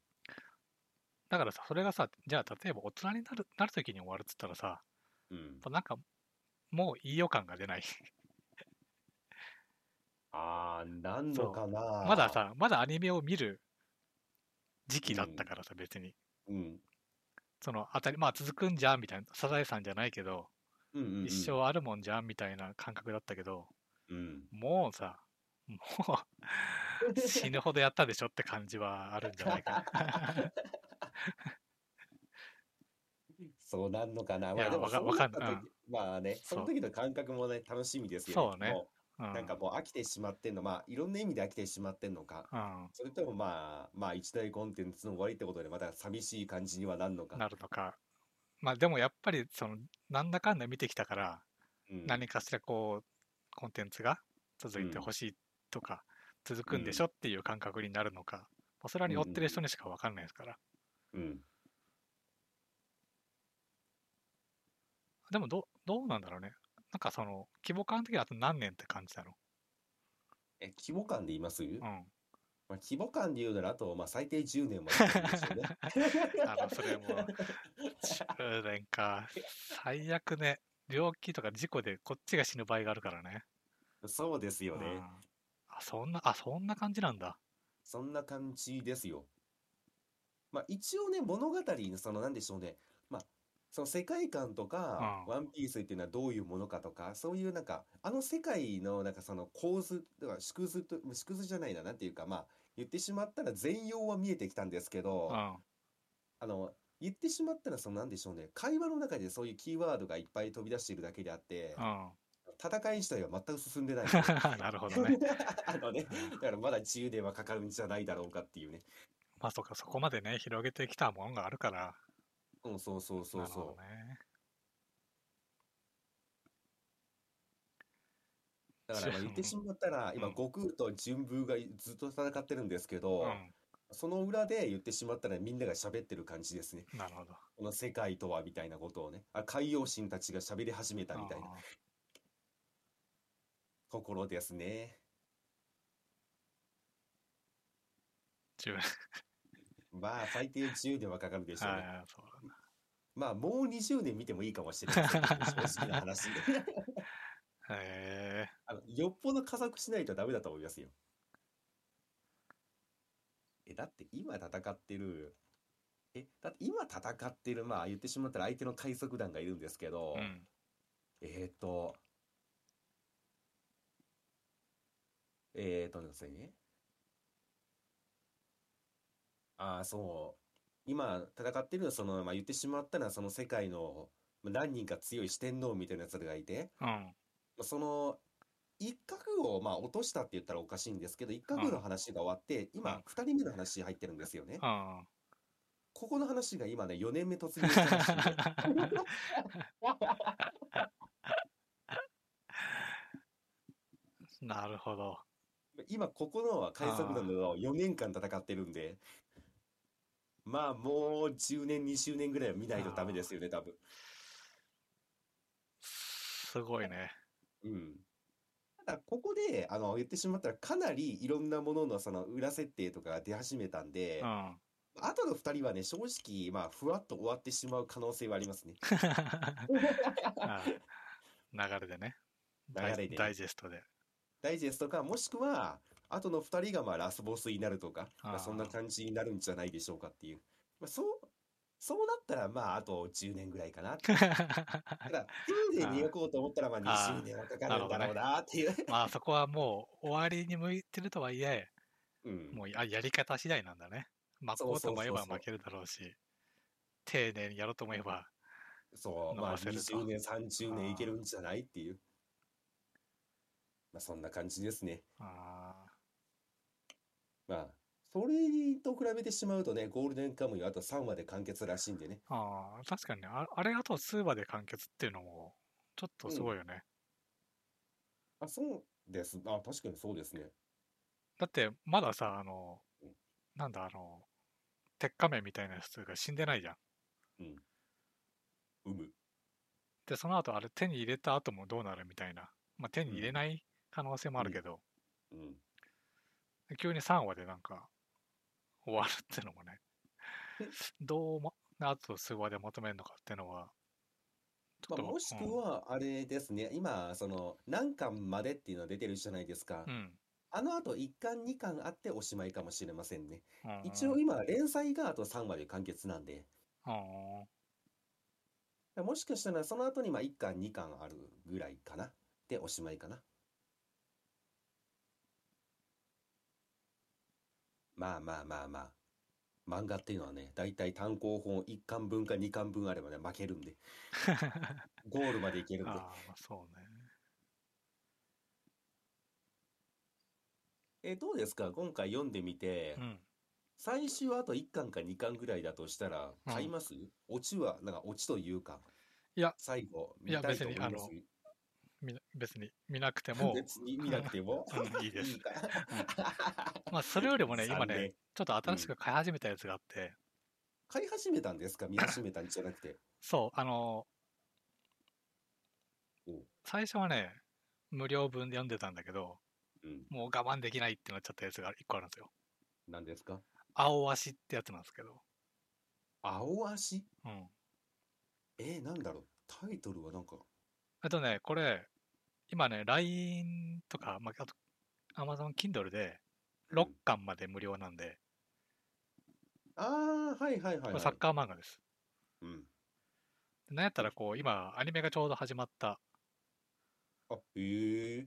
だからさ、それがさ、じゃあ例えば大人になるなる時に終わるっつったらさ、うんなんか、もういい予感が出ない。あー、なんのかなまだ。さ、まだアニメを見る時期だったからさ、別に。うん。その当たり、まあ続くんじゃんみたいな、サザエさんじゃないけど、うんうんうん。一生あるもんじゃんみたいな感覚だったけど、うん。もうさ、もう死ぬほどやったでしょって感じはあるんじゃないかな。そうなんのかな。まあでもわかんない時まあね、その時の感覚もね、楽しみですよそうねもうんうなんかもう飽きてしまってんの、まあいろんな意味で飽きてしまってんのか。それともまあ、まあ一大コンテンツの終わりってことでまた寂しい感じにはなんのかうん、。なるのか。まあでもやっぱり、その、なんだかんだ見てきたから、うん何かしらこう、コンテンツが続いてほしいとか、続くんでしょっていう感覚になるのか、まあそれはに追ってる人にしか分かんないですから。うん。でもどう、どうなんだろうね。なんかその、規模感的にはあと何年って感じだろえ、規模感で言います？う。うん。まあ、規模感で言うなら、あと、まあ、最低10年はかかるでね。あの、それもう、10年か。最悪ね、病気とか事故でこっちが死ぬ場合があるからね。そうですようんそんな、あ、そんな感じなんだ。そんな感じですよ。まあ、一応ね、物語の、その、なんでしょうね。まあ、その世界観とか、うんワンピースっていうのはどういうものかとか、そういうなんか、あの世界の、なんかその構図、とか縮図と、縮図じゃないな、なんていうか、まあ、言ってしまったら全容は見えてきたんですけど、うん。あの、言ってしまったら、その、なんでしょうね。会話の中でそういうキーワードがいっぱい飛び出しているだけであって、うん。戦い自体は全く進んでない。なるほどね。あのね、だからまだ10年はかかるんじゃないだろうかっていうね。まあそうか、そこまでね、広げてきたものがあるから。うん、そうそうそうそう。どね。だからまあ言ってしまったら、今、うん悟空と順風がずっと戦ってるんですけど、うその裏で言ってしまったらみんなが喋ってる感じですね。ん。なるほど。この世界とはみたいなことをね。あ、海洋神たちが喋り始めたみたいなあところですね。ー10まあ、最低10年はかかるでしょうね。はい、そうだな。まあ、もう20年見てもいいかもしれませんけど、正直な話。へえ。あの、よっぽど加速しないとダメだと思いますよ。え、だって今戦ってる、え、だって今戦ってる、まあ言ってしまったら相手の海賊団がいるんですけど、うん。えーと、えーとですね。ああ、そう。今戦ってるのは、その、まあ言ってしまったら、その世界のまあ何人か強い四天王みたいなやつがいて、うん。まあその、一角をまあ落としたって言ったらおかしいんですけど、一角の話が終わって、うん今、二人目の話入ってるんですよね。うん。ここの話が今ね、4年目突入したらしいんで。なるほど。今、ここのは海賊団の4年間戦ってるんで、まあもう10年、20年ぐらいは見ないとダメですよね、多分。すごいね。うん。ただ、ここで、あの、言ってしまったら、かなりいろんなもののその裏設定とかが出始めたんでう、ん。あとの2人はね、正直、まあ、ふわっと終わってしまう可能性はありますね。あ流れでね。流れでねダイジェストで。ダイジェストか、もしくは、あとの2人がまあラスボスになるとか、まあ、そんな感じになるんじゃないでしょうかっていう。まあ、そう、そうなったら、まあ、あと10年ぐらいかな。ただ、10年に描こうと思ったら、まあ、あー20年はかかるんだろうなっていう。まあそこはもう終わりに向いてるとはいえ、うん。もうややり方次第なんだね。負こうと思えば負けるだろうし、丁寧にやろうと思えば、そう、まあ、伸ばせると20年、30年いけるんじゃないっていう。まあ、そんな感じですね。あまあ、それと比べてしまうとね、ゴールデンカムイはあと3話で完結らしいんでね。ーあー、確かにねあ、あれあと数話で完結っていうのも、ちょっとすごいよね。あ、そうです。あ、確かにそうですね。だって、まださ、あのうん、なんだ、あの、鉄仮面みたいなやつが死んでないじゃん。うん。うむ。で、その後、あれ手に入れた後もどうなるみたいな。まあ、手に入れない可能性もあるけど、うん。急に3話でなんか、終わるっていうのもね、どうも、あと数話でまとめるのかっていうのは、まあ、もしくは、あれですね、今、その、何巻までっていうのは出てるじゃないですかう。ん。あの後、1巻、2巻あっておしまいかもしれませんね。うん、一応今、連載があと3話で完結なんで、うん、もしかしたらその後にまあ1巻、2巻あるぐらいかな。で、おしまいかな。まあまあまあまあ。漫画っていうのはね、だいたい単行本1巻分か2巻分あればね、負けるんで、ゴールまでいけるんで。ああ、まあそうね。え、どうですか？今回読んでみてう、ん。最終はあと1巻か2巻ぐらいだとしたら、うん買います？オチは、なんかオチというか、いや最後、見たいと思います？みな別に見なくても、別に見なくても？うんいいです。か。まあそれよりもね、今ねちょっと新しく買い始めたやつがあって、買い始めたんですか？見始めたんじゃなくて。そう、あのお最初はね、無料分で読んでたんだけど、うん。もう我慢できないってなっちゃったやつが1個あるんですよ。何ですか？青足ってやつなんですけど。青足？うん。えー、なんだろう？タイトルはなんか、あとね、これ、今ね、LINE とか、まあ、あと Amazon Kindle で6巻まで無料なんで、ああ、はいはいはい、はい。サッカー漫画です。うん。なんやったらこう、今、アニメがちょうど始まった、あ、へえ。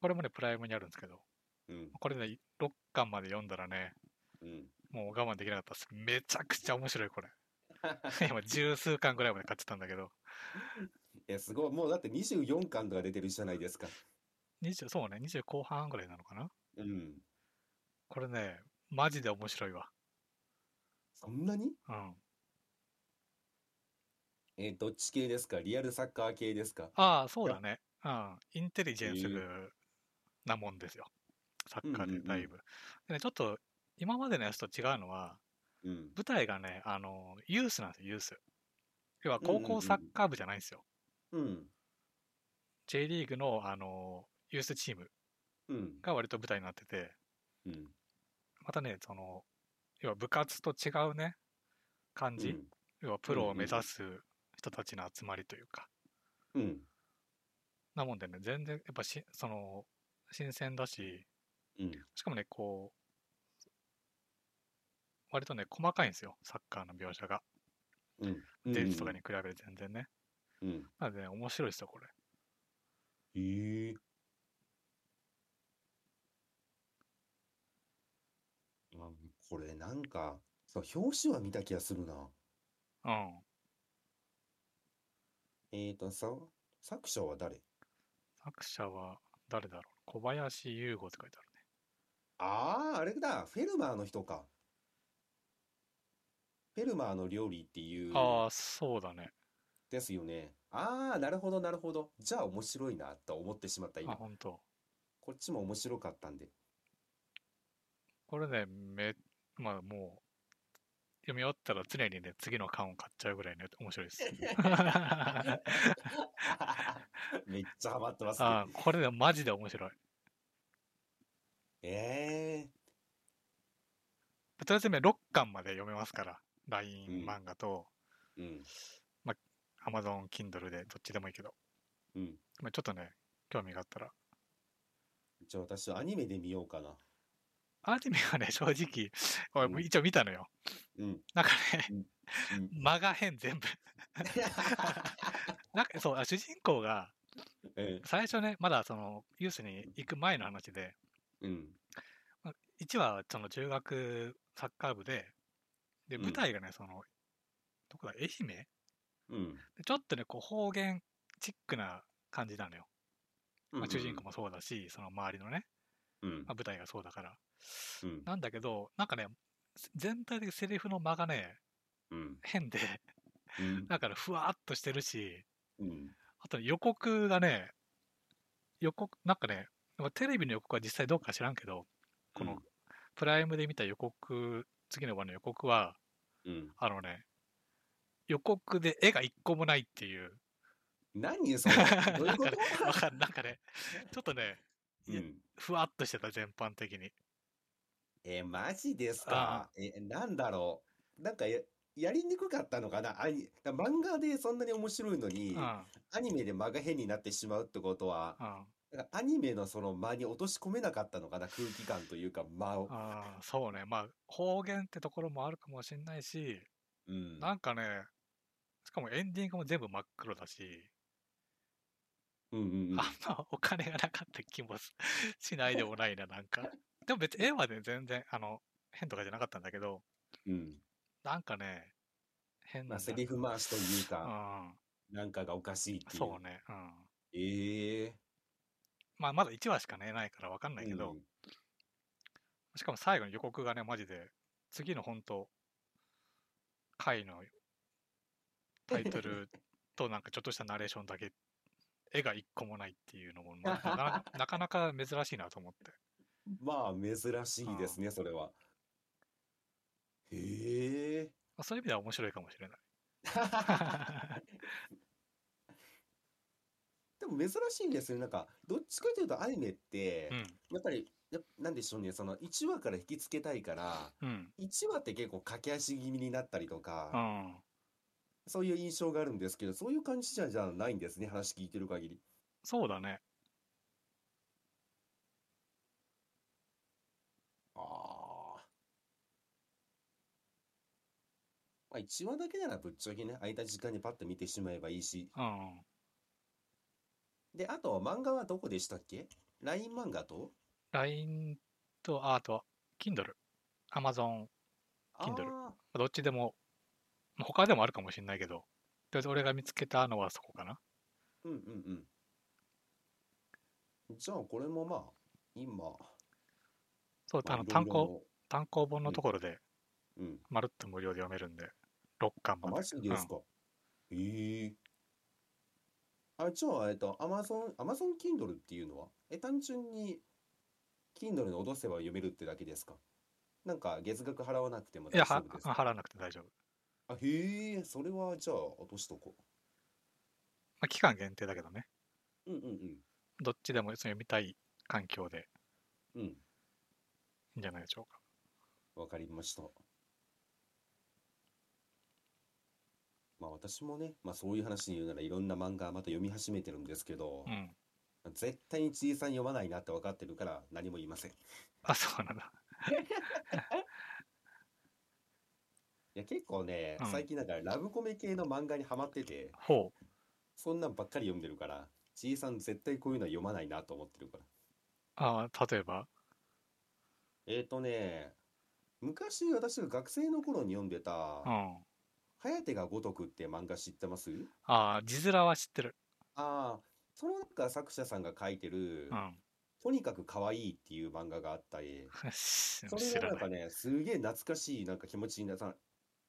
これもね、プライムにあるんですけど、うん。これね、6巻まで読んだらね、うん。もう我慢できなかったです。めちゃくちゃ面白い、これ。今、十数巻ぐらいまで買ってたんだけど、え、すごい。もうだって24巻とか出てるじゃないですか。20、そうね、20後半ぐらいなのかな？うん。これね、マジで面白いわ。そんなに？うん。えーどっち系ですか？リアルサッカー系ですか？ああ、そうだね。うん。インテリジェンスなもんですよ。サッカーうんうんうんでだいぶ。でね、ちょっと、今までのやつと違うのは、うん。舞台がね、あの、ユースなんですよ、ユース。要は高校サッカー部じゃないんですよ。うん。J リーグの、あの、ユースチームうん。が割と舞台になってて、うん。またね、その、要は部活と違うね、感じ。うん要はプロを目指す人たちの集まりというか、うん。なもんでね、全然、やっぱし、その、新鮮だし、うん。しかもね、こう、割とね、細かいんですよ、サッカーの描写が。うん。前日とかに比べて全然ね。うん。なのでね、面白いですよ、これ。へえ。あこれなんか、そう、表紙は見た気がするな。うん。えーと、さ、作者は誰？作者は誰だろう小林優吾って書いてあるね。ああ、あれだ、フェルマーの人か。フェルマーの料理っていう、ああ、そうだね。ですよね。ああ、なるほど、なるほど。じゃあ面白いなと思ってしまった、あ、今。本当。こっちも面白かったんで。これね、め、まあもう、読み終わったら常にね、次の巻を買っちゃうぐらいね、面白いです。めっちゃハマってますね。あーこれね、マジで面白い。ええとりあえずね、6巻まで読めますから、うん LINE 漫画とうん、Amazon Kindle でどっちでもいいけど、うん。まあ、ちょっとね、興味があったら。じゃあ私アニメで見ようかな。アニメはね、正直、俺うん一応見たのよ。うん。なんかね、うん間が変全部。なんかそう、あ主人公が、え最初ね、まだその、ユースに行く前の話で、うん。1話はその中学サッカー部で、で、うん舞台がね、その、どこだ、愛媛うん。でちょっとね、こう方言チックな感じなのよ。まあ、主人公もそうだし、その周りのね、うんまあ、舞台がそうだから。うん。なんだけど、なんかね、全体的にセリフの間がね、うん。変で、うん。だからふわっとしてるし、うん。あと予告がね、予告、なんかね、テレビの予告は実際どうか知らんけど、このプライムで見た予告、次の話の予告は、うん。あのね、予告で絵が一個もないっていう、何それ どういうこと？わかんなんかね、ちょっとね、うん。ふわっとしてた、全般的に。えー、マジですか？え、なんだろう。なんかや、やりにくかったのかな？アニ漫画でそんなに面白いのに。アニメで間が変になってしまうってことは、アニメのその間に落とし込めなかったのかな？空気感というか間を。ああ、そうね。まあ、方言ってところもあるかもしれないし、うん。なんかね、しかもエンディングも全部真っ黒だし、うんうんうんあんまお金がなかった気もすしないでもないな、なんか。でも別に絵はね、全然、あの、変とかじゃなかったんだけど、うん。なんかね、変まあ、なんだセリフ回しといううか、ん。なんかがおかしいっていう。そうね。うん。ええまあ、まだ1話しかね、ないから分かんないけど、うんしかも最後の予告がね、マジで、次の本当回のタイトルとなんかちょっとしたナレーションだけ、絵が一個もないっていうのも、まあ なかなかなかなか珍しいなと思って。まあ、珍しいですね、それは。へえ。まあそういう意味では面白いかもしれない。でも珍しいんですよ。なんか、どっちかというとアニメってう、ん。やっぱり、やなんでしょうね、その1話から引きつけたいから、うん。1話って結構駆け足気味になったりとうか、ん。そういう印象があるんですけど、そういう感じじゃじゃないんですね、話聞いてる限り。そうだね。ああ。まあ、1話だけならぶっちゃけね、空いた時間にパッと見てしまえばいいし。うん。で、あと、漫画はどこでしたっけ ?LINE 漫画と？LINE と、ああと、Kindle。Amazon。Kindle あどっちでも、まあ他でもあるかもしれないけど、とりあえず俺が見つけたのはそこかな。ーうんうんうん。じゃあ、これもまあ、今、そう、まああの単行、単行本のところで、うん。まるっと無料で読めるんで、6巻あ、まで。マジですか。ええあ、じゃあ、えっと、Amazon、Amazon Kindle っていうのは、え、単純に、Kindle に落とせば読めるってだけですか？なんか、月額払わなくても大丈夫ですか？払わなくて大丈夫。あ、へえ、それは、じゃあ、落としとこまあ、期間限定だけどね。う。うんうんどっちでもその読みたい環境でうん。うん。いいんじゃないでしょうか。わかりました。まあ私もね、まあそういう話に言うならいろんな漫画また読み始めてるんですけど、うん。絶対にちいさん読まないなって分かってるから何も言いません。いあ、そうなんだ。や、結構ねうん、最近なんかラブコメ系の漫画にハマってて、ほう。そんなんばっかり読んでるから、ちいさん絶対こういうのは読まないなと思ってるから。ああ、例えば？えーとね、昔私が学生の頃に読んでたう、ん。「颯が如く」って漫画知ってます？ああ、字面は知ってる。ああ、その中作者さんが書いてるう、ん。とにかく可愛いっていう漫画があったり、知それがらない。なんかね、すげえ懐かしいなんか気持ちになさ、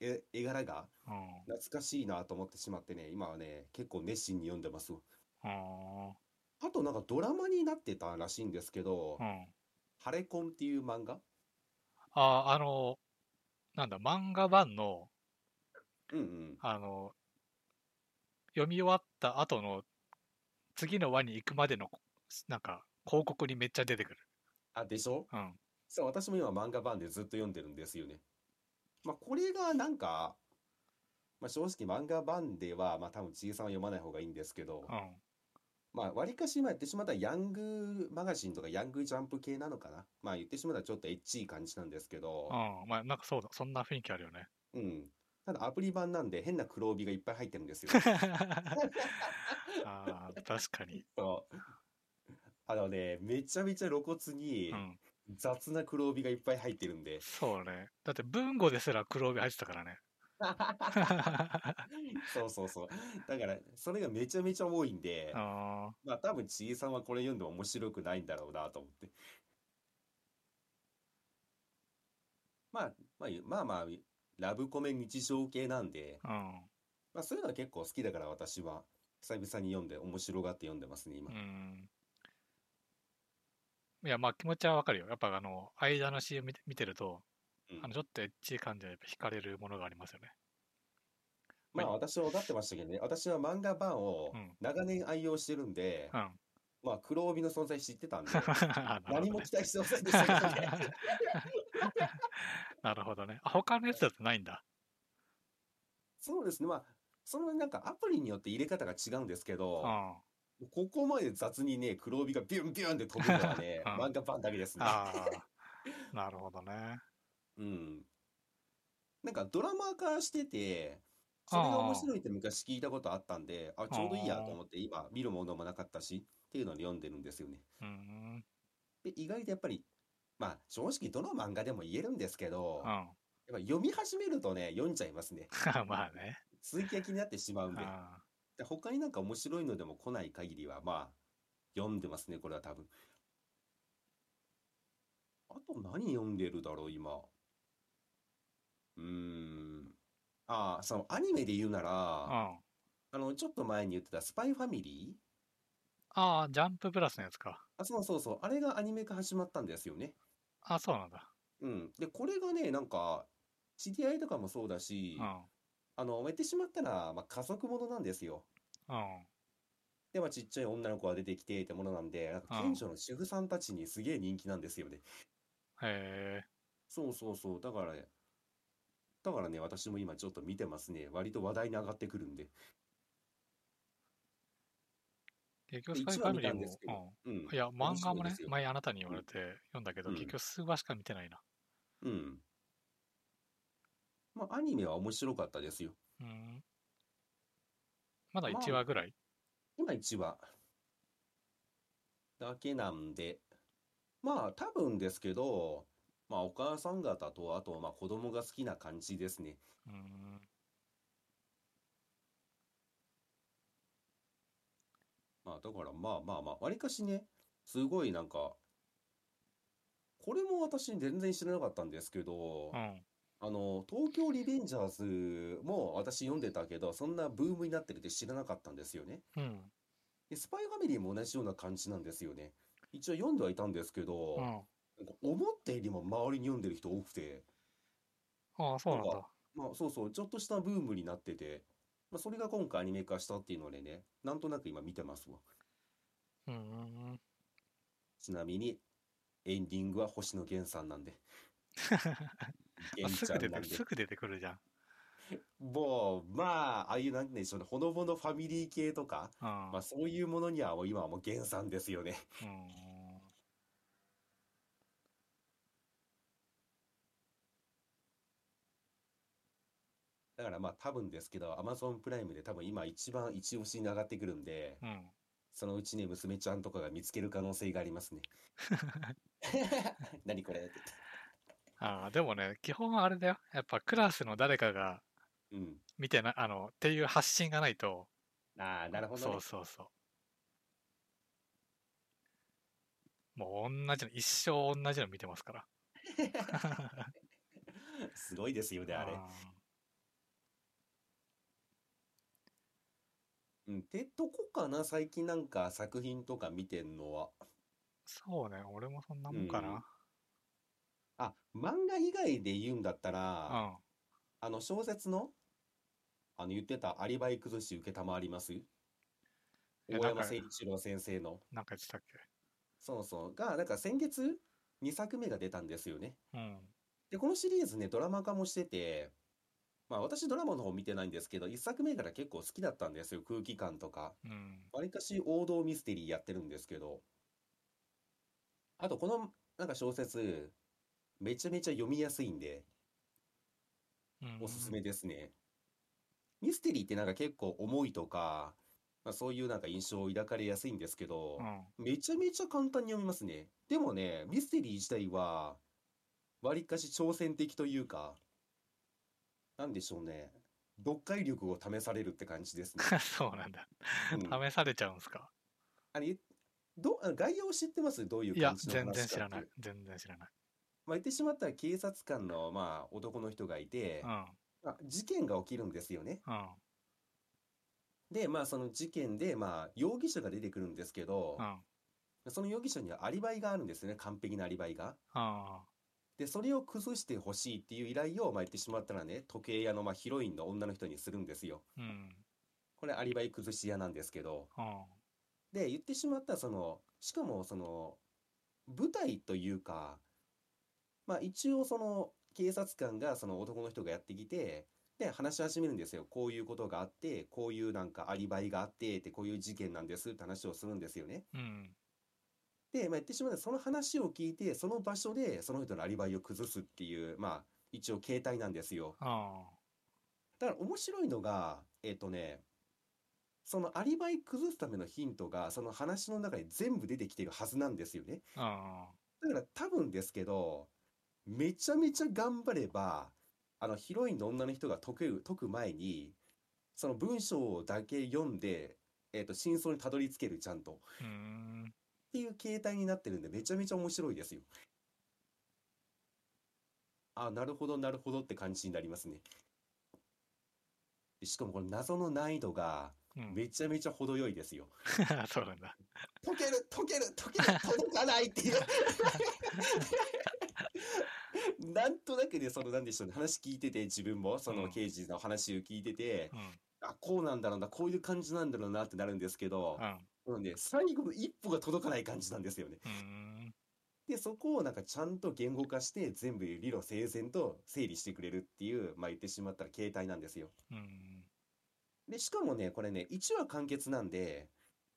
え、絵柄がうん。懐かしいなと思ってしまってね、今はね、結構熱心に読んでますわ。ああとなんかドラマになってたらしいんですけどあ、う、ん。ハレコンっていう漫画？ああ、あの、なんだ、漫画版の、うんうん。あの、読み終わった後の、次の輪に行くまでの、なんか、広告にめっちゃ出てくる。あ、でしょ？うん。そう、私も今漫画版でずっと読んでるんですよね。まあ、これがなんか、まあ、正直漫画版では、まあ、多分、ちいさんは読まない方がいいんですけど、うん。まあ、わりかし今やってしまったらヤングマガジンとかヤングジャンプ系なのかな？まあ、言ってしまったらちょっとエッチい感じなんですけど、うん。まあ、なんかそうだ、そんな雰囲気あるよね。うん。ただアプリ版なんで変な黒帯がいっぱい入ってるんですよ。ああ、確かに。そう。あのね、めちゃめちゃ露骨にうん。雑な黒帯がいっぱい入ってるんで。そうね。だって文語ですら黒帯入ってたからね。そうそうそう。だから、それがめちゃめちゃ多いんで、あまあ多分ちいさんはこれ読んでも面白くないんだろうなと思って。まあ、まあ、まあまあ、ラブコメ日常系なんで、あ、まあそういうのは結構好きだから私は久々に読んで面白がって読んでますね、今うん。う。ん。いや、まあ気持ちはわかるよ。やっぱあの、間の CM 見て見てると、うんあの、ちょっとエッチい感じでやっぱ惹かれるものがありますよね。まあ私は分かってましたけどね、私は漫画版をうん長年愛用してるんでう、ん。まあ黒帯の存在知ってたんで、何も期待してませんでしたけどね。なるほどね。あ、他のやつだとないんだ。そうですね、まあ、そのなんかアプリによって入れ方が違うんですけうど、ん。ここまで雑にね、黒帯がビュンビュンって飛ぶのはね、うん漫画版だけですね。なるほどね。うん。なんかドラマ化してて、それが面白いって昔聞いたことあったんで、あ、ちょうどいいやと思って今見るものもなかったしっていうので読んでるんですよね。うん。で、意外とやっぱり、まあ正直どの漫画でも言えるんですけど、うん。やっぱ読み始めるとね、読んじゃいますね。まあね。続きが気になってしまうんで。あで他になんか面白いのでも来ない限りは、まあ、読んでますね、これは多分。あと何読んでるだろう、今。うーん。ああ、そのアニメで言うなら、あ、の、ちょっと前に言ってたスパイファミリー？ああ、ジャンププラスのやつか。あ、そうそうそう。あれがアニメ化始まったんですよね。あそうなんだ。うん。で、これがね、なんか、知り合いとかもそうだしう、ん。あの、言ってしまったら、まあ、家族ものなんですよ。うん。で、まあ、ちっちゃい女の子が出てきてってものなんで、なんかうん近所の主婦さんたちにすげえ人気なんですよね。へえ。そうそうそう。だからね、だからね、私も今ちょっと見てますね。割と話題に上がってくるんで。結局、スパイファミリーもたんですけど、うん。うん。いや、漫画もね面白いです、よ前あなたに言われて読んだけど、うん結局数話しか見てないな。うん。まあ、アニメは面白かったですよ。うん。まだまあ1話ぐらい？今1話だけなんで、まあ、多分ですけど、まあ、お母さん方と、あと、まあ、子供が好きな感じですね。うん。まあ、だから、まあまあまあ、わりかしね、すごいなんか、これも私全然知らなかったんですけどう、ん。あの、東京リベンジャーズも私読んでたけど、そんなブームになってるって知らなかったんですよね。うん。で、スパイファミリーも同じような感じなんですよね。一応読んではいたんですけど、うん。なんか思ったよりも周りに読んでる人多くて、ああ、そうなんんか。まあそうそう、ちょっとしたブームになってて、まあそれが今回アニメ化したっていうのでね、なんとなく今見てますわ。うんうんうん。ちなみに、エンディングは星野源さんなんで。あ源すぐ出て。すぐ出てくるじゃん。もう、まあ、ああいうなんでしょうね、ほのぼのファミリー系とか、うん。まあそういうものにはもう今はもう原産ですよね。うん。だからまあ多分ですけど、Amazon プライムで多分今一番一押しに上がってくるんで、うん。そのうちね、娘ちゃんとかが見つける可能性がありますね。何これって。ああ、でもね、基本はあれだよ。やっぱクラスの誰かがうん。見てな、あの、っていう発信がないと、ああ、なるほどねそう。そうそう。もう同じの、一生同じの見てますから。すごいですよね、あれ。あうん。ってとこかな、最近なんか作品とか見てんのは。ーそうね、俺もそんなもんかな。あ、漫画以外で言うんだったうら、ん。あの小説の、あの言ってたアリバイ崩し受けたまわります？え大なんか山誠一郎先生の。なんか言ってたっけ？そうそう。が、なんか先月2作目が出たんですよね。うん。で、このシリーズね、ドラマ化もしてて、まあ私ドラマの方見てないんですけど、1作目から結構好きだったんですよ。空気感とか。うん。わりかし王道ミステリーやってるんですけど、あとこのなんか小説、めちゃめちゃ読みやすいんで、うんおすすめですね。ミステリーってなんか結構重いとか、まあ、そういうなんか印象を抱かれやすいんですけどう、ん。めちゃめちゃ簡単に読みますね。でもね、ミステリー自体は、わりかし挑戦的というか、なんでしょうね。読解力を試されるって感じですね。そうなんだ。うん試されちゃうんすか？あれ、ど、あ概要を知ってます？どういういや、感じの全然話かって知らない。全然知らない。まあ、言ってしまったら警察官の、まあ、男の人がいて、うん。まあ、事件が起きるんですよね。うん。で、まあ、その事件で、まあ、容疑者が出てくるんですけどう、ん。その容疑者にはアリバイがあるんですよね。完璧なアリバイが。あで、それを崩してほしいっていう依頼を、まあ、言ってしまったらね、時計屋の、まあ、ヒロインの女の人にするんですよ。これアリバイ崩し屋なんですけど。うん。で、言ってしまったら、その、しかも、その、舞台というか、まあ一応その、警察官がその男の人がやってきて、で、話し始めるんですよ。こういうことがあって、こういうなんかアリバイがあって、ってこういう事件なんですって話をするんですよね。うん。で、まあ言ってしまったら、その話を聞いて、その場所でその人のアリバイを崩すっていう、まあ一応形態なんですよ。あだから面白いのが、えっとね、そのアリバイ崩すためのヒントが、その話の中に全部出てきてるはずなんですよね。あ。あだから多分ですけど、めちゃめちゃ頑張れば、あのヒロインの女の人が解く、解く前に、その文章だけ読んで、えっと、真相にたどり着ける、ちゃんと。ん。っていう形態になってるんで、めちゃめちゃ面白いですよ。あ、なるほど、なるほどって感じになりますね。でしかもこの謎の難易度がうん。めちゃめちゃ程よいですよ。そうなんだ。解ける、解ける、解ける、届かないっていう。なんとなくね、その、なんでしょうね、話聞いてて、自分も、そのうん刑事の話を聞いてて、うん。あ、こうなんだろうな、こういう感じなんだろうなってなるんですけどう、ん。ね、最後の一歩が届かない感じなんですよね。で、そこをなんかちゃんと言語化して、全部理路整然と整理してくれるっていう、まあ言ってしまったら形態なんですよ。うん。で、しかもね、これね、1話完結なんで、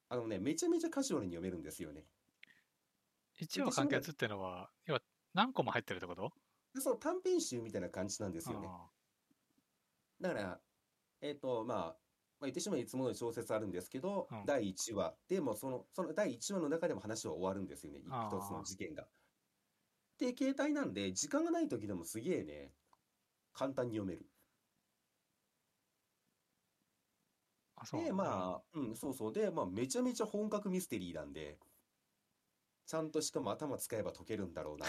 あのね、めちゃめちゃカジュアルに読めるんですよね。一話完結ってのは、要は何個も入ってるってこと？でそう、短編集みたいな感じなんですよね。あだから、えっと、まあ、まあ、言ってしまえばいつもの小説あるんですけど、うん第1話でもその、その第1話の中でも話は終わるんですよね。一つの事件が。で、携帯なんで、時間がない時でもすげえね、簡単に読める。で。まあ、うん、そうそう。で、まあ、めちゃめちゃ本格ミステリーなんで、ちゃんとしかも頭使えば解けるんだろうな。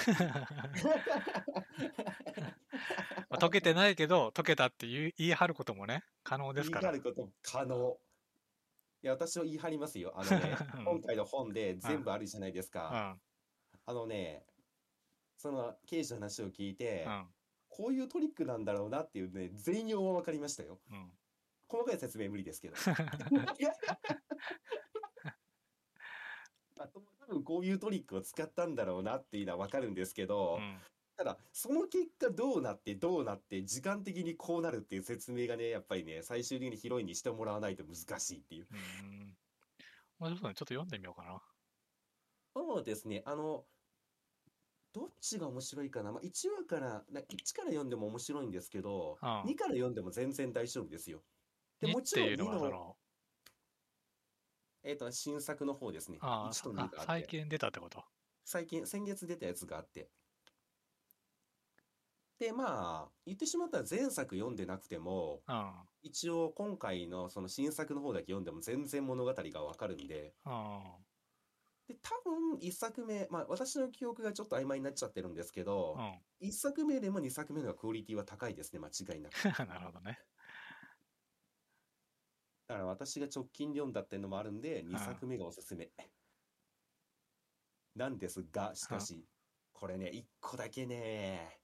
ま あ解けてないけど、解けたって言い言い張ることもね、可能ですから。言い張ること可能。いや、私は言い張りますよ。あのね、うん今回の本で全部あるじゃないですうか。ん。あのね、その刑事の話を聞いてう、ん。こういうトリックなんだろうなっていうね、全容は分かりましたよ。うん。細かい説明無理ですけど。あと多分こういうトリックを使ったんだろうなっていうのは分かるんですけど、うんただ、その結果どうなってどうなって時間的にこうなるっていう説明がね、やっぱりね、最終的にヒロインにしてもらわないと難しいっていう。うん。面白そうね。ちょっと読んでみようかな。そうですね、あの、どっちが面白いかな、まあ、1話から、な1から読んでも面白いんですけど、うん2から読んでも全然大丈夫ですよ。で2もちろん2っていうのは、その、の、えっと、新作の方ですね。あ1と2あ、があって。最近出たってこと？最近、先月出たやつがあって。で、まあ、言ってしまったら前作読んでなくても、うん。一応今回のその新作の方だけ読んでも全然物語がわかるんで、うん。で、多分一作目、まあ私の記憶がちょっと曖昧になっちゃってるんですけど、うん。一作目でも二作目のクオリティは高いですね、間違いなく。なるほどね。だから私が直近で読んだっていうのもあるんで、二作目がおすすめ。なんですが、しかし、これね、一個だけね、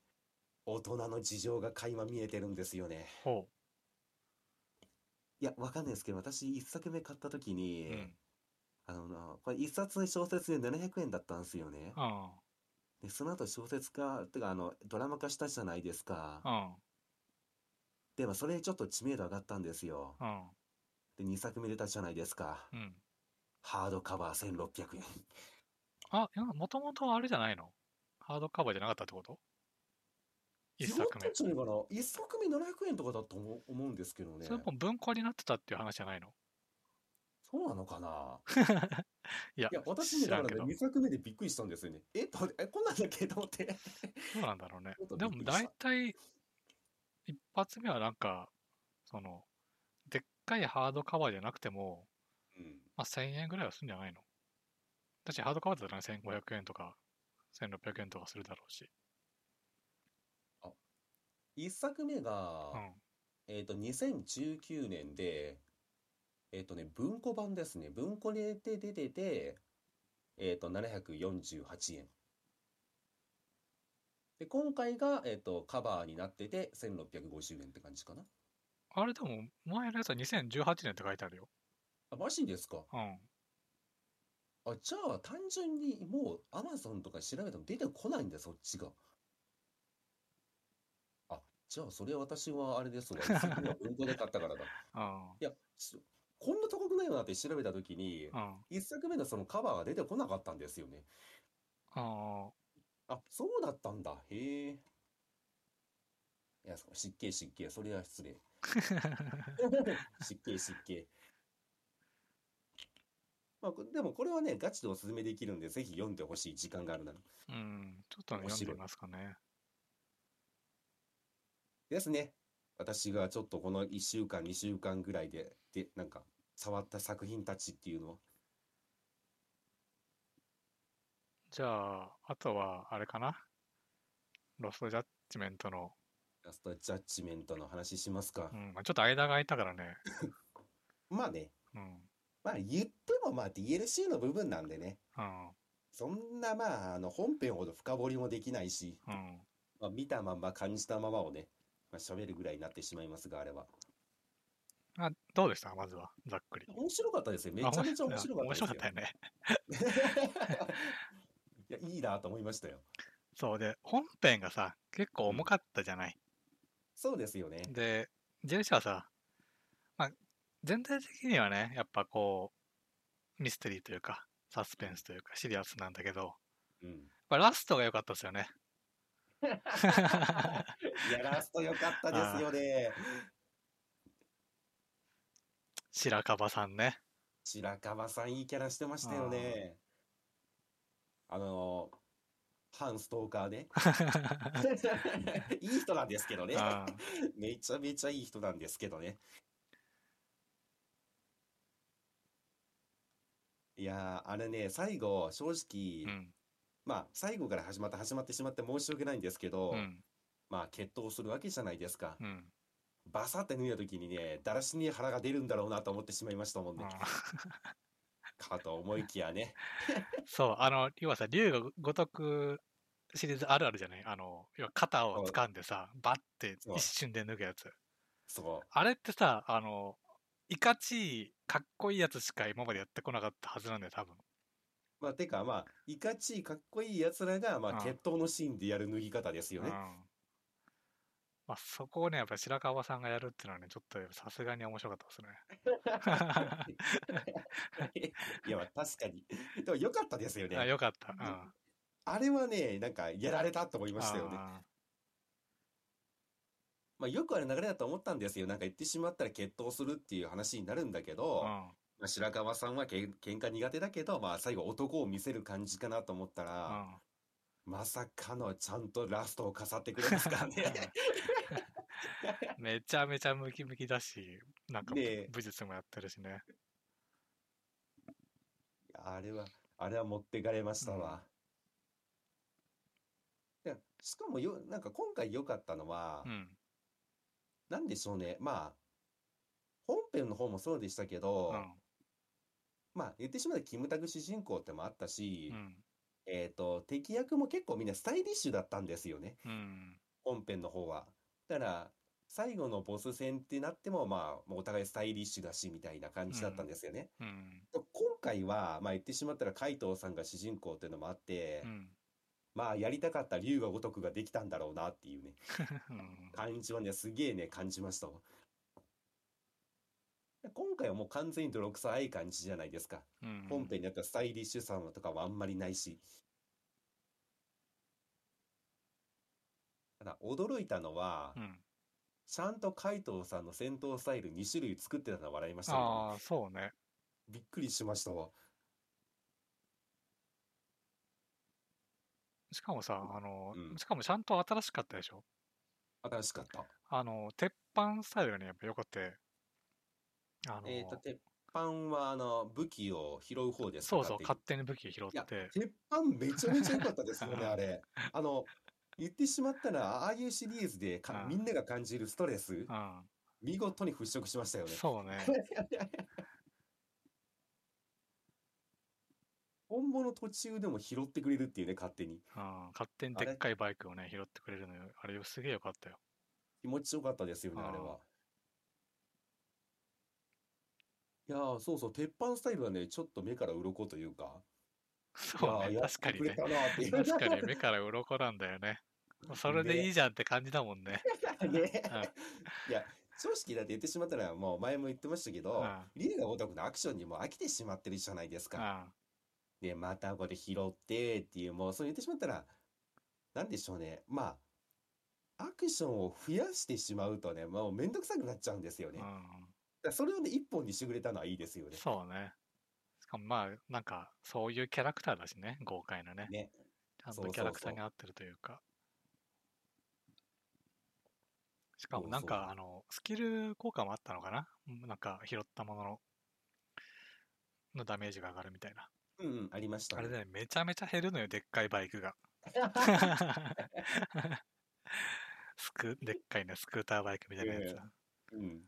大人の事情が垣間見えてるんですよね。ほいや、わかんないですけど、私一作目買った時う。に、うん。あのな、これ一冊小説で700円だったんですよね。うん。で、その後小説化、てかあの、ドラマ化したじゃないですか。うん。でもそれでちょっと知名度上がったんですよ。うん。で、2作目出たじゃないですか。うん。ハードカバー1600円。あ、もともとあれじゃないの？ハードカバーじゃなかったってこと？一作目違ったん。じゃないかな。1作目700円とかだと思う思うんですけどね。それも文庫になってたっていう話じゃないの？そうなのかな？いやいや、私ね、だかららね、2作目でびっくりしたんですよね。えって、え、こんなんだっけ？と思って。どうなんだろうねでも大体、一発目はなんか、その、かいハードカバーじゃなくても、うん。まあ、1000円ぐらいはするんじゃないの？私、ハードカバーだったらね、1500円とか、1600円とかするだろうし。1作目が、うん。えっと、2019年で、えっとね、文庫版ですね。文庫で出てて、えっと、748円。で、今回が、えっと、カバーになってて、1650円って感じかな。あれでも、前のやつは2018年って書いてあるよ。あ、マジですか？うん。あ、じゃあ、単純にもう、アマゾンとか調べても出てこないんだ、そっちが。あ、じゃあ、それは私はあれですわ。一作目は文庫で買ったからだ。うん。いや、しこんな高くないよなって調べたときに、うん。一作目のそのカバーが出てこなかったんですよね。ああ、そうだったんだ。へえ。いや、そう失敬失敬。それは失礼。失敬失敬。まあ、こでもこれはね、ガチでおすすめできるんで、ぜひ読んでほしい時間があるなら。うん。ちょっとね読んでみますかね。ですね。私がちょっとこの1週間、2週間ぐらいで、で、なんか、触った作品たちっていうのを、じゃあ、あとは、あれかな？ロストジャッジメントの、ラストジャッジメントの話しますか？う。ん、まあちょっと間が空いたからね。まあね、うん。まあ言ってもまあ DLC の部分なんでね。うん。そんなまあ、あの本編ほど深掘りもできないし、うん。まあ、見たまんま感じたままをね、まあ、喋るぐらいになってしまいますが、あれは。あ、どうでした？まずは、ざっくり。面白かったですよ。めちゃめちゃ面白かったですよ。面白かったよね。いや、いいなと思いましたよ。そうで、本編がさ、結構重かったじゃない？そうですよね。で、ジェルシはさ、まあ、全体的にはね、やっぱこう、ミステリーというか、サスペンスというか、シリアスなんだけど、うん。やっぱラストが良かったですよね。いや、ラスト良かったですよね。白樺さんね。白樺さんいいキャラしてましたよね。あの、反ストーカーね。いい人なんですけどね。あめちゃめちゃいい人なんですけどね。いやー、あれね、最後、正直、うん。まあ、最後から始まって始まってしまって申し訳ないんですけど、うん。まあ、決闘するわけじゃないですか。うん。バサって脱いだ時にね、だらしに腹が出るんだろうなと思ってしまいましたもんね。かと思いきやね。そう、あの、要はさ、竜が如くシリーズあるあるじゃない？あの、要は肩を掴んでさ、バッて一瞬で脱ぐやつ。そう。あれってさ、あの、いかちい、かっこいいやつしか今までやってこなかったはずなんだよ、多分。まあ、てか、まあ、いかちいかっこいい奴らが、まあ、うん決闘のシーンでやる脱ぎ方ですよね。うん。まあ、そこをね、やっぱり白川さんがやるっていうのはね、ちょっとさすがに面白かったですね。いや、まあ、確かに。でも、良かったですよね。あ、よかった。うん。ああれはね、なんか、やられたと思いましたよね。あまあ、よくある流れだと思ったんですよ。なんか言ってしまったら決闘するっていう話になるんだけど、ーまあ、白川さんはけん喧嘩苦手だけど、まあ、最後男を見せる感じかなと思ったら、うん。うん。まさかのちゃんとラストを飾ってくれますからね。めちゃめちゃムキムキだし、なんか武術もやってるしね。あれは、あれは持ってかれましたわ。いやしかもよ、なんか今回良かったのは、うん。なんでしょうね。まあ、本編の方もそうでしたけど、うん。まあ、言ってしまえばキムタク主人公ってもあったし、うん。えっと、敵役も結構みんなスタイリッシュだったんですよね。うん。本編の方は。だから、最後のボス戦ってなっても、まあ、お互いスタイリッシュだし、みたいな感じだったんですよね。うん。今回は、まあ言ってしまったら、海藤さんが主人公っていうのもあって、うん。まあ、やりたかった龍が如くができたんだろうなっていうね、うん。感じはね、すげえね、感じましたわ。今回はもう完全に泥臭い感じじゃないですか。うん。本編にあったスタイリッシュさとかはあんまりないし。ただ、驚いたのは、うん。ちゃんと海藤さんの戦闘スタイル2種類作ってたのは笑いましたね。ああ、そうね。びっくりしましたわ。しかもさ、あの、うんしかもちゃんと新しかったでしょ？新しかった。あの、鉄板スタイルがね、やっぱ良くて、あの、えっと、鉄板は、あの、武器を拾う方ですかそうそう、勝勝手に武器拾いやって、鉄板めちゃめちゃ良かったですよね、う んあれ。あの、言ってしまったら、ああいうシリーズでかうんみんなが感じるストレス、うん、見事に払拭しましたよね。そうね。本物途中でも拾ってくれるっていうね、勝手に。うん、勝手にでっかいバイクをね、拾ってくれるのよ。あれ、すげえよかったよ。気持ちよかったですよね、うんあれは。いやー、そうそう、鉄板スタイルはね、ちょっと目から鱗というか、そうね、いや確かにねてくれた。なーっていう。確かに目から鱗なんだよね。それでいいじゃんって感じだもんね。ね。いや、正直だって言ってしまったら、もう前も言ってましたけどうん、リーガーオタクのアクションにも飽きてしまってるじゃないですうか。ん。で、またこれ拾ってっていう、もうそう言ってしまったら、なんでしょうね。まあ、アクションを増やしてしまうとね、もうめんどくさくなっちゃうんですようん。らそれをね、一本にしてくれたのはいいですよね。そうね。しかもまあ、なんか、そういうキャラクターだしね、豪快なね。ね。ちゃんとキャラクターに合ってるというか。しかもなんか、あの、スキル効果もあったのかな？うんなんか、拾ったものの、のダメージが上がるみたいな。うんうん、ありましたね。あれでね、めちゃめちゃ減るのよ、でっかいバイクが。スク、でっかいね、スクーターバイクみたいなやつ。えいえうん。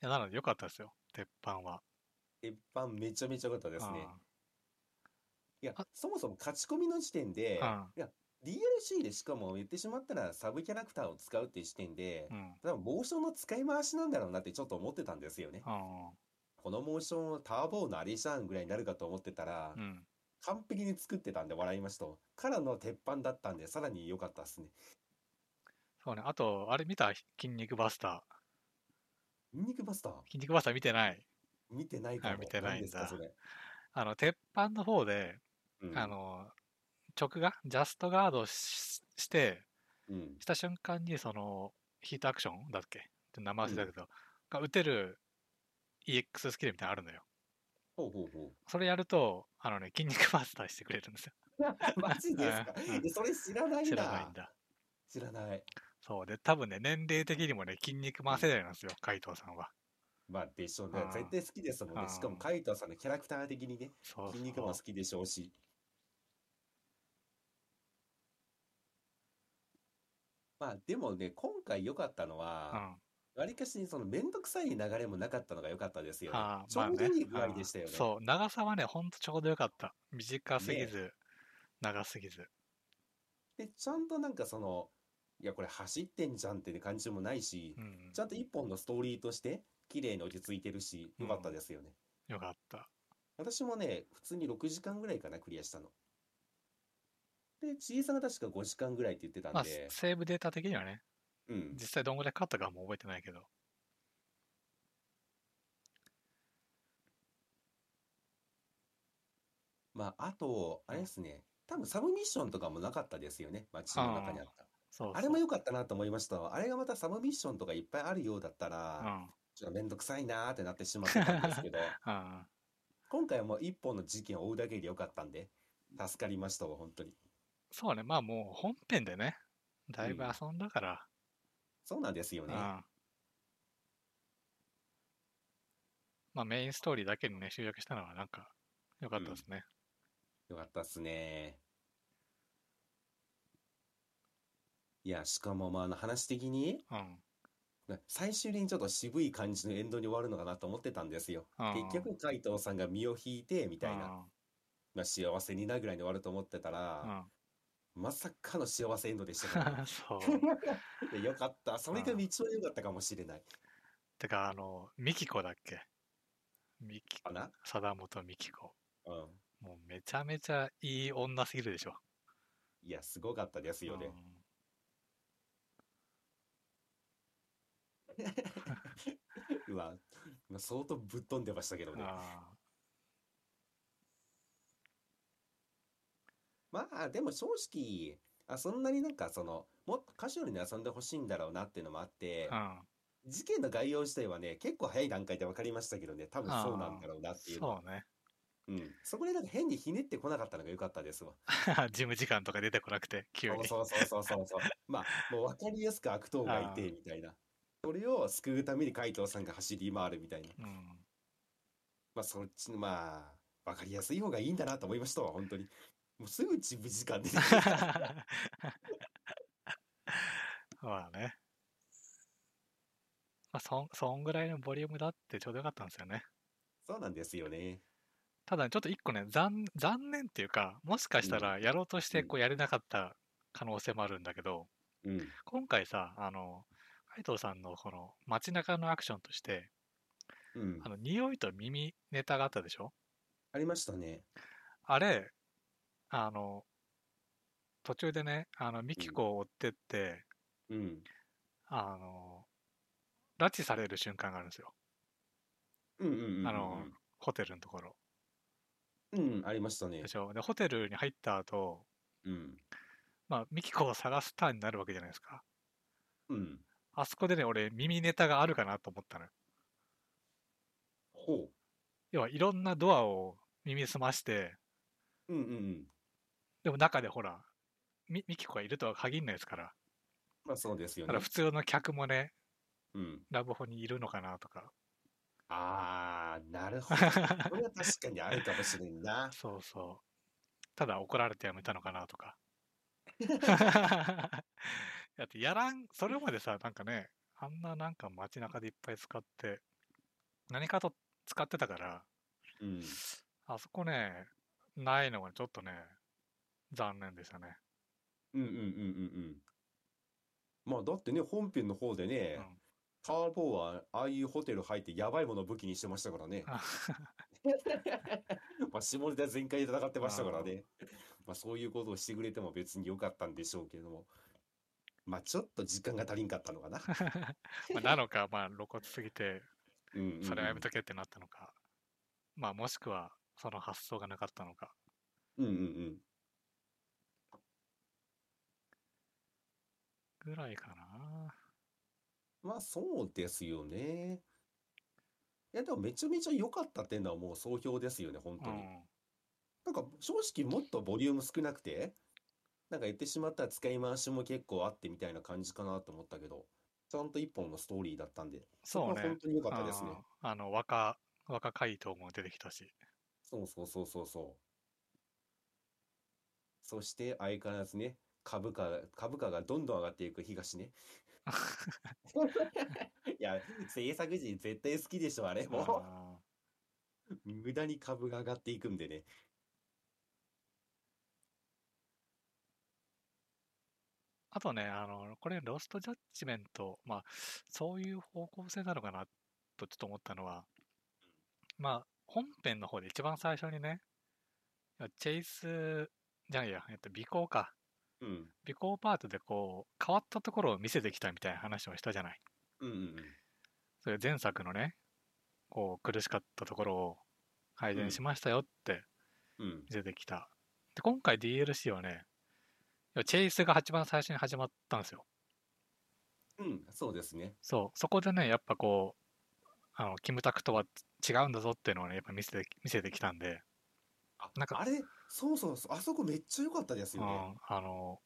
や、なので良かったですよ、鉄板は。鉄板めちゃめちゃ良かったですね。うんいやあ、そもそも勝ち込みの時点で、うんいや、DLC でしかも言ってしまったらサブキャラクターを使うっていう時点でう、ん。多分モーションの使い回しなんだろうなってちょっと思ってたんですよね。うん。このモーションターボーのあれじゃんぐらいになるかと思ってたら、うん。完璧に作ってたんで笑いました。からの鉄板だったんで、さらに良かったですね。そうね。あと、あれ見た？筋肉バスタニンニクバスター？ー。筋肉バスター見てない見てないかも。あ見てないんだ何ですか、それ？あの、鉄板の方で、うんあ、の、直が、ジャストガードしして、うん。した瞬間に、その、ヒートアクションだっけ？って名前忘れたけど、が打てる EX スキルみたいなのあるのよ。ほうほうほう。それやると、あのね、筋肉バスターしてくれるんですよ。マジですか？うんえそれ知らないな。知らないんだ。知らない。そう。で、多分ね、年齢的にもね、筋肉マン世代なんですよ、海藤さんは。まあ、でしょうねうん。絶対好きですもんね。うんしかも、カイトさんのキャラクター的にね、そう筋肉そうも好きでしょうし。まあ、でもね、今回良かったのうは、ん。わりかしそのめんどくさい流れもなかったのが良かったですよねあ。ーちょうどいい具合でしたよね。うんそう、長さはね、ほんとちょうどよかった。短すぎず、長すぎず。で、ちゃんとなんかその、いや、これ走ってんじゃんって感じもないしう、んち。ゃんと一本のストーリーとして、綺麗に落ち着いてるし、良かったですよね。よかった。私もね、普通に6時間ぐらいかな、クリアしたの。で、ちいさんが確か5時間ぐらいって言ってたまあ、んで、セーブデータ的にはね、うん。実際どんぐらいかかったかはもう覚えてないけど。まあ、あと、あれですね、多分サブミッションとかもなかったですよね、街の中にあった。そう。あれも良かったなと思いましたわ。あれがまたサブミッションとかいっぱいあるようだったうら、ん。ちょっとめんどくさいなーってなってしまってたんですけど、うん。今回はもう一本の事件を追うだけでよかったんで、助かりましたわ、本当に。そうね、まあもう本編でね、だいぶうん遊んだから、そうなんですよね。うん。まあメインストーリーだけにね、集約したのはなんか良かったですね。よかったっすね。いや、しかもまああの話的に、うん。最終的にちょっと渋い感じのエンドに終わるのかなと思ってたんですよ。うん結局、海藤さんが身を引いて、みたいな、うんまあ、幸せになぐらいに終わると思ってたら、まさかの幸せエンドでしたからねうん。そう。いやよかった。それが一番良かったかもしれない。てか、あの、ミキコだっけ？ミキかな？貞本ミキコ。うん。もうめちゃめちゃいい女すぎるでしょ。いや、すごかったですよね。うん うわ、まあ相当ぶっ飛んでましたけどね。あまあ、でも正直、あ、そんなになんかその、もっとカジュアルに遊んでほしいんだろうなっていうのもあって、ー事件の概要自体はね、結構早い段階で分かりましたけどね、多分そうなんだろうなうん。っていうのは。そうね。うん。そこでなんか変にひねってこなかったのが良かったですわ。事務時間とか出てこなくて、急に。そうそうそうそうそう。まあ、もう分かりやすく悪党がいて、みたいな。それを救うために海藤さんが走り回るみたいな。うん。まあ、そっちの、まあ、分かりやすい方がいいんだなと思いましたわ、本当に。もうすぐ事務時間で。まあね。まあ、そん、そんぐらいのボリュームだってちょうどよかったんですよね。そうなんですよね。ただ、ちょっと一個ね、残、残念っていうか、もしかしたらやろうとしてこうやれなかった可能性もあるんだけど、うん。今回さ、あの、海藤さんのこの街中のアクションとして、うんあ。の、匂いと耳ネタがあったでしょ？ありましたね。あれ、あの、途中でね、あの、ミキコを追ってって、うん。あの、拉致される瞬間があるんですよ。うんうんうんうん。あのホテルのところ。うん、ありましたねで。しょ？で、ホテルに入った後、うん。まあ、ミキコを探すターンになるわけじゃないですか。うん。あそこでね、俺、耳ネタがあるかなと思ったのよ。ほ要は、いろんなドアを耳澄まして、う。うんうんうん。でも中でほら、ミミキコがいるとは限らないですから。まあそうですよねだから。普通の客もね、うん。ラブホにいるのかなとか。あー、なるほど。これは確かにあるかもしれんな。そうそう。ただ怒られてやめたのかなとか。だってやらん、それまでさ、なんかね、あんななんか街中でいっぱい使って、何かと使ってたから、うん。あそこね、ないのがちょっとね、残念でしたね。うんうんうんうんうん。まあだってね、本編の方でね、うんターボはああいうホテル入ってやばいものを武器にしてましたからね。あ まあ下ネタ全開で戦ってましたからね。まあそういうことをしてくれても別に良かったんでしょうけども。まあちょっと時間が足りんかったのかな。まあなのか、まあ露骨すぎて、それはやめとけってなったのか、まあもしくはその発想がなかったのか。うんうんうん。ぐらいかな。まあそうですよね。いやでもめちゃめちゃ良かったっていうのはもう総評ですよね、本う当に。ん。なんか正直もっとボリューム少なくて、なんか言ってしまったら使い回しも結構あってみたいな感じかなと思ったけど、ちゃんと一本のストーリーだったんで、そうねは本。当に良かったですね。あの、若、若怪盗も出てきたし。そうそうそうそうそう。そして相変わらずね、株価、株価がどんどん上がっていく東ね。いや、制作陣絶対好きでしょ、あれ。も 無駄に株が上がっていくんでね。あとね、あの、これ、ロストジャッジメント、まあ、そういう方向性なのかなとちょっと思ったのは、まあ、本編の方で一番最初にね、チェイス、じゃないや、えっと、尾行か。うん。尾行パートでこう、変わったところを見せてきたみたいな話をしたじゃない。うんうんそれ前作のね、こう、苦しかったところを改善しましたよってうん。うん。見せてきた。で、今回 DLC はね、チェイスが一番最初に始まったんですよ。うん、そうですね。そう、そこでね、やっぱこう、あの、キムタクとは違うんだぞっていうのをね、やっぱ見せて、見せてきたんで、あなんかあれ、そうそうそう、あそこめっちゃ良かったですうん。よね。、あの、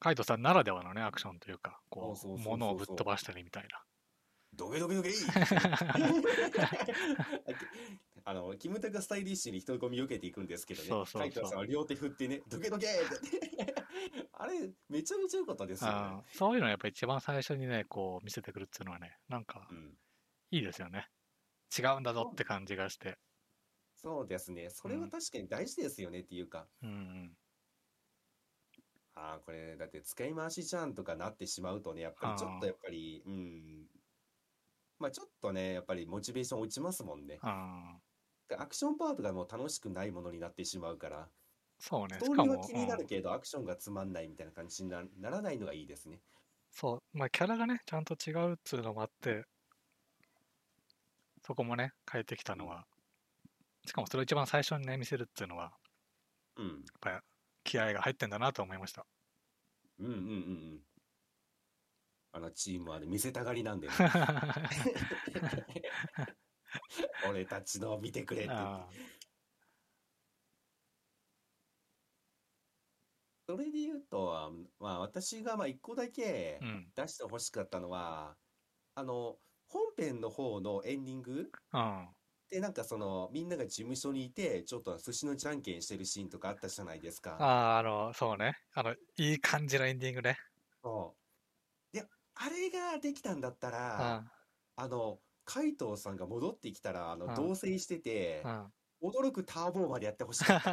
カイトさんならではのね、アクションというか、こう、物をぶっ飛ばしたりみたいドゲドゲドゲいあの、キムタクがスタイリッシュに人混み避けていくんですけどね、そうそうさんは両手振ってね、ドゲドゲって。あれ、めちゃめちゃ良かったですよな。ねうん。そういうのやっぱ一番最初にね、こう見せてくるっていうのはね、なんかうん。いいですよね。違うんだぞって感じがして。そうですね。それは確かに大事ですよねっていうか、うんうん。ああ、これ、だって使い回しじゃんとかなってしまうとね、やっぱりちょっとやっぱり、うん。まあちょっとね、やっぱりモチベーション落ちますもんね。あアクションパートがもう楽しくないものになってしまうから、そうね。ストしかも、ーリーは気になうんるけど、アクションがつまんないみたいな感じになならないのがいいですね。そう、まあキャラがね、ちゃんと違うっつうのもあって、そこもね、変えてきたのは、しかもそれを一番最初にね、見せるっていうのは、うん。やっぱり気合が入ってんだなと思いました。うんうんうんうん。あのチームはね、見せたがりなんでね、俺たちのを見てくれってそれで言うと、まあ私がまあ一個だけ。出してほしかったのは、あの、本編の方のエンディングうん。でなんかそのみんなが事務所にいてちょっと寿司のじゃんけんしてるシーンとかあったじゃないですか。ああ、あの、そうね。あの、いい感じのエンディングね。そあれができたんだったうん。ら、あの、海藤さんが戻ってきたら、あの、うん同棲しててう、ん。驚くターボーまでやってほしかった。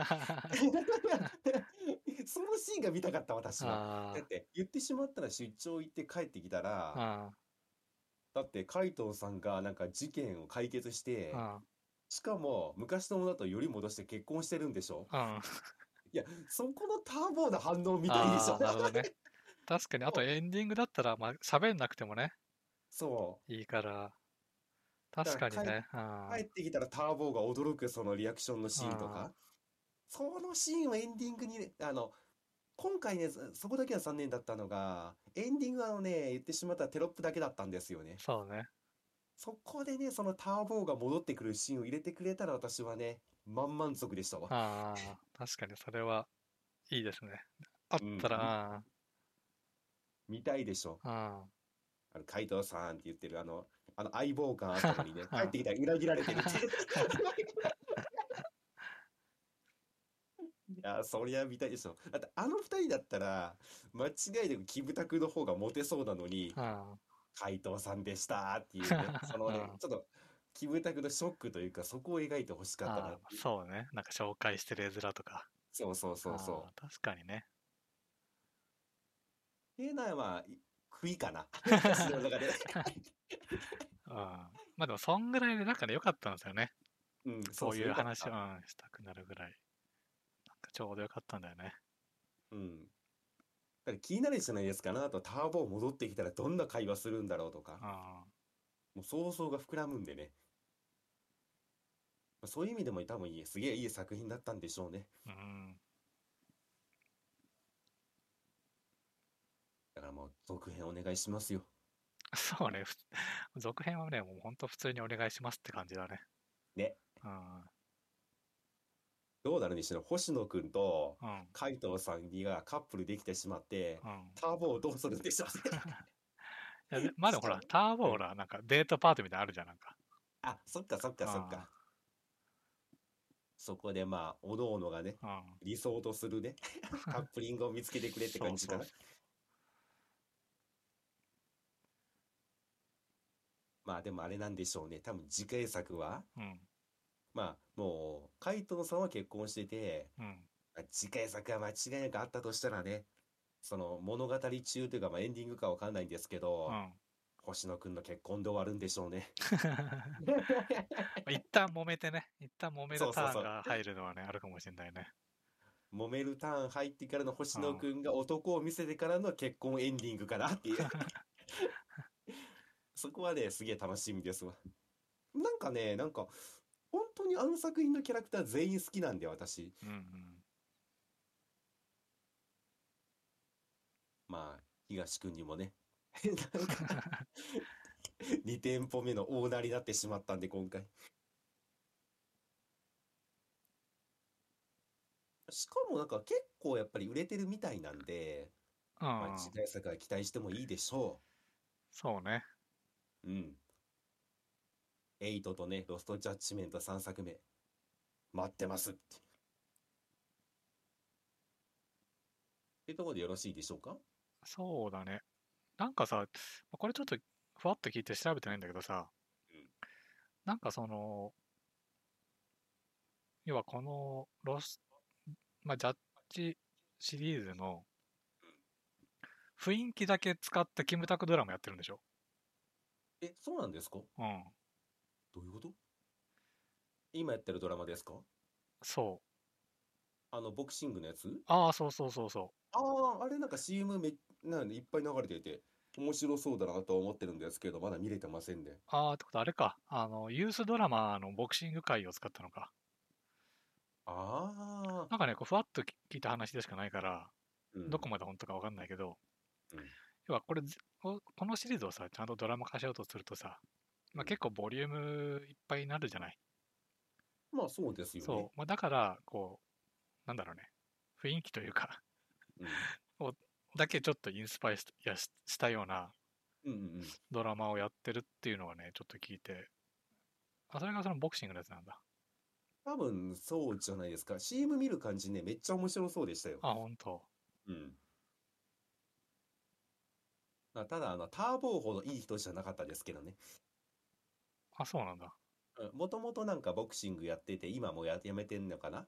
そのシーンが見たかった、私は。あだって、言ってしまったら出張行って帰ってきたら、あ。だって海藤さんがなんか事件を解決してう、ん。しかも昔のものとより戻して結婚してるんでしょ？うん。いや、そこのターボーな反応見たいでしょ？なるほどね。確かに、あとエンディングだったら、まあ、喋んなくてもね、そう。いいから。確かにね。うん帰ってきたらターボーが驚くそのリアクションのシーンとあか、そのシーンをエンディングにね、あの、今回ね、そそこだけは残念だったのが、エンディングはあのね、言ってしまったらテロップだけだったんですよね。そうね。そこでね、そのターボーが戻ってくるシーンを入れてくれたら私はね、満満足でしたわ。ああ、確かにそれはいいですね。あったら、あ見たいでしょ。あ、あの、海藤さんって言ってるあの、あの相棒感あったのにね、う ん帰ってきたら裏切られてるって。いや、そりゃ見たいでしょ。だってあの二人だったら、間違いなくキムタクの方がモテそうなのに、あ海藤さんでしたっていうね、そのねう、んちょっと、キムタクのショックというか、そこを描いてほしかったな。そうね。なんか紹介してる絵面とか。そうそうそうそあー確かにね。う。っていうのはまあ、い食いかな。私の中で。うん。まあでも、そんぐらいで、なんかね、良かったんですよね。うん、そういう話を、よかっうん、したくなるぐらい。なんかちょうど良かったんだよね。たうん。だから気になるじゃないですかなと、ターボ戻ってきたらどんな会話するんだろうとか。あもう想像が膨らむんでね。まあそういう意味でも多分いい、すげえいい作品だったんでしょうね。うん。からもう続編お願いしますよ。そうね。ふ続編はね、もう本当普通にお願いしますって感じだね。ね。うん。どうなるにしろ星野くんとうん。海藤さんがカップルできてしまって、うん。ターボをどうするんでしょうね。いやでまあでもほら、ターボほら、なんかデートパートみたいなのあるじゃん、なんか。あ、そっかそっかそっあか。そこでまあ、おのおのがね、うん。理想とするね、カップリングを見つけてくれって感じかなそう。まあでもあれなんでしょうね。多分次回作は、うん。まあもう、海藤さんは結婚してて、うん。まあ次回作は間違いなくあったとしたらね、その物語中というか、まあ、エンディングかわかんないんですけど、うん。星野くんの結婚で終わるんでしょうね。一旦揉めてね、一旦揉めるターンが入るのはね、あるかもしれないね。揉めるターン入ってからの星野くんが男を見せてからの結婚エンディングかなっていう。そこはね、すげえ楽しみですわ。なんかね、なんか、本当にあの作品のキャラクター全員好きなんで、私。うんうん。まあ、東くんにもね、なんか 2店舗目のオーナーになってしまったんで、今回。しかもなんか結構やっぱり売れてるみたいなんで、まあ、うん、次回作は期待してもいいでしょそうね。う。うん。エイトとね、ロストジャッジメント3作目、待ってますって。ってところでよろしいでしょうか？そうだね。なんかさ、これちょっとふわっと聞いて調べてないんだけどさ、うんなんかその、要はこのロス、まあ、ジャッジシリーズの雰囲気だけ使ったキムタクドラマやってるんでしょ？え、そうなんですか？うん。どういうこと？今やってるドラマですか？そう。あの、ボクシングのやつ？ああ、そうそうそうそああ、あれなんか CM め、なんでいっぱい流れていて、面白そうだなとは思ってるんですけど、まだ見れてませんね。う。ああ、ってことあれか。あの、ユースドラマのボクシング界を使ったのか。ああ、なんかね、こうふわっと聞いた話でしかないから、うんどこまで本当かわかんないけど、うん要はこれ、ずここのシリーズをさ、ちゃんとドラマ化しようとするとさ、まあ、うん結構ボリュームいっぱいになるじゃない？まあそうですよね。そう。まあ、だから、こう、なんだろうね、雰囲気というか、うん。だけちょっとインスパイアしやししたようなうんうんうん。ドラマをやってるっていうのはね、ちょっと聞いて、あ、それがそのボクシングのやつなんだ。多分そうじゃないですか。CM 見る感じね、めっちゃ面白そうでしたよ。あ、本当うん。まあただ、あの、ターボーほどいい人じゃなかったですけどね。あ、そうなんだ。もともとなんかボクシングやってて、今もややめてんのかな？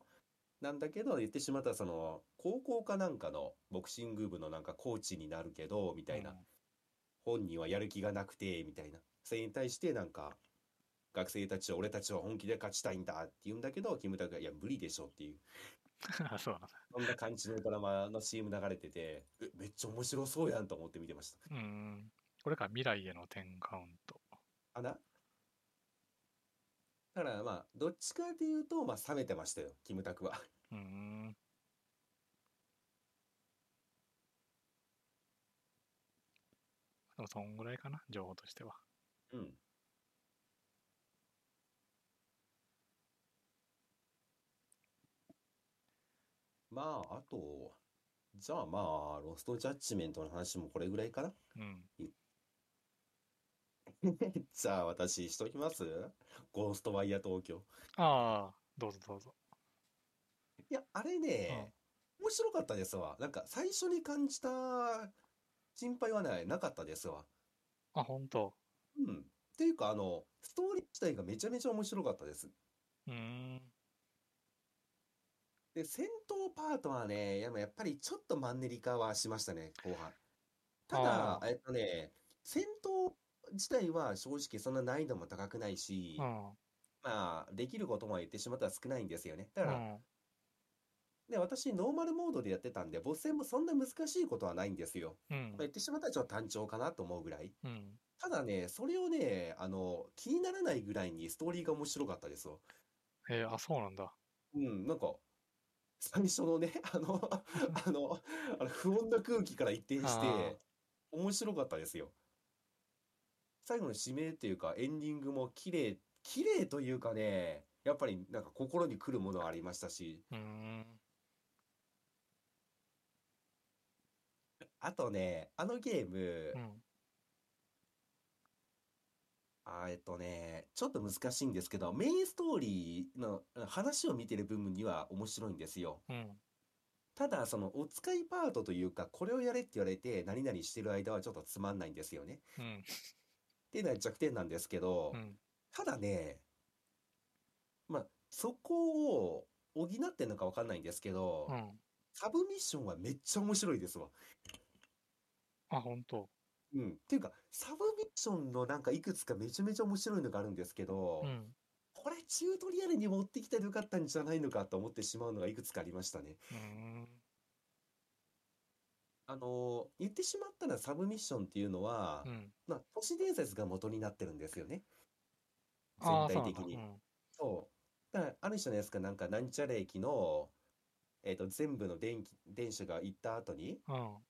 なんだけど、言ってしまったら、その、高校かなんかのボクシング部のなんかコーチになるけど、みたいな。うん本人はやる気がなくて、みたいな。それに対してなんか、学生たちは俺たちは本気で勝ちたいんだって言うんだけど、キムタクが、いや、無理でしょっていう。あそうなんだ。そんな感じのドラマの CM 流れてて、え、めっちゃ面白そうやんと思って見てました。うーん。これか、未来への10カウント。かな？だからまあ、どっちかっていうと、まあ、冷めてましたよ、キムタクは。うーん。でも、そんぐらいかな、情報としては。うん。まあ、あと、じゃあまあ、ロストジャッジメントの話もこれぐらいかなうん。じゃあ私しときます？ゴーストワイヤー東京。ああ、どうぞどうぞ。いや、あれね、面白かったですわ。なんか最初に感じた心配はね、なかったですわ。あ、本当。うん。っていうか、あの、ストーリー自体がめちゃめちゃ面白かったです。うーん。で、戦闘パートはね、やっぱやっぱりちょっとマンネリ化はしましたね、後半。ただあ、えっとね、戦闘自体は正直そんな難易度も高くないし、うん。まあ、できることも言ってしまったら少ないんですよね。だから、うん。で、私、ノーマルモードでやってたんで、ボス戦もそんな難しいことはないんですよ。うんまあ、言ってしまったらちょっと単調かなと思うぐらい。うん。ただね、それをね、あの、気にならないぐらいにストーリーが面白かったですよ。えーあ、そうなんだ。うん、なんか、最初のね、あの、あの、あの不穏な空気から一転しあて、面白かったですよ。最後の締めっていうか、エンディングも綺麗、綺麗というかね、やっぱりなんか心に来るものがありましたし、うーん。あとね、あのゲームう、ん。あえっとね、ちょっと難しいんですけど、メインストーリーのうん話を見てる部分には面白いんですよ。うん。ただ、そのお使いパートというか、これをやれって言われて、何々してる間はちょっとつまんないんですよね。うん。っていうのは弱点なんですけどう、ん。ただね、まあ、そこを補ってんのかわかんないんですけどう、ん。サブミッションはめっちゃ面白いですわ。あ、本当。うん。っていうか、サブミッションのなんかいくつかめちゃめちゃ面白いのがあるんですけど、うん。これチュートリアルに持ってきたらよかったんじゃないのかと思ってしまうのがいくつかありましたね。あの、言ってしまったらサブミッションっていうのはう、ん。まあ、都市伝説が元になってるんですよね。全体的に。うん。そう。だから、ある人のやつかなんか、なんちゃら駅の、えっと、全部の電気、電車が行った後に、うん。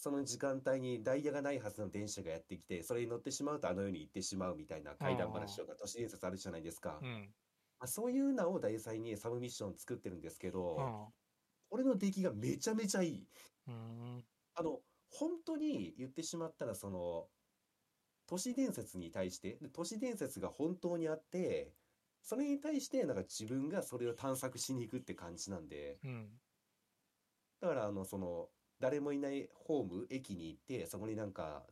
その時間帯にダイヤがないはずの電車がやってきて、それに乗ってしまうとあの世に行ってしまうみたいな怪談話とか都市伝説あるじゃないですか。うん。まあ、そういうのを題材にサブミッション作ってるんですけうど、ん。これの出来がめちゃめちゃいい。うーん。あの、本当に言ってしまったら、その、都市伝説に対して、で都市伝説が本当にあって、それに対して、なんか自分がそれを探索しに行くって感じなんで、うん。だから、あの、その、誰もいないホーム、駅に行って、そこになんか、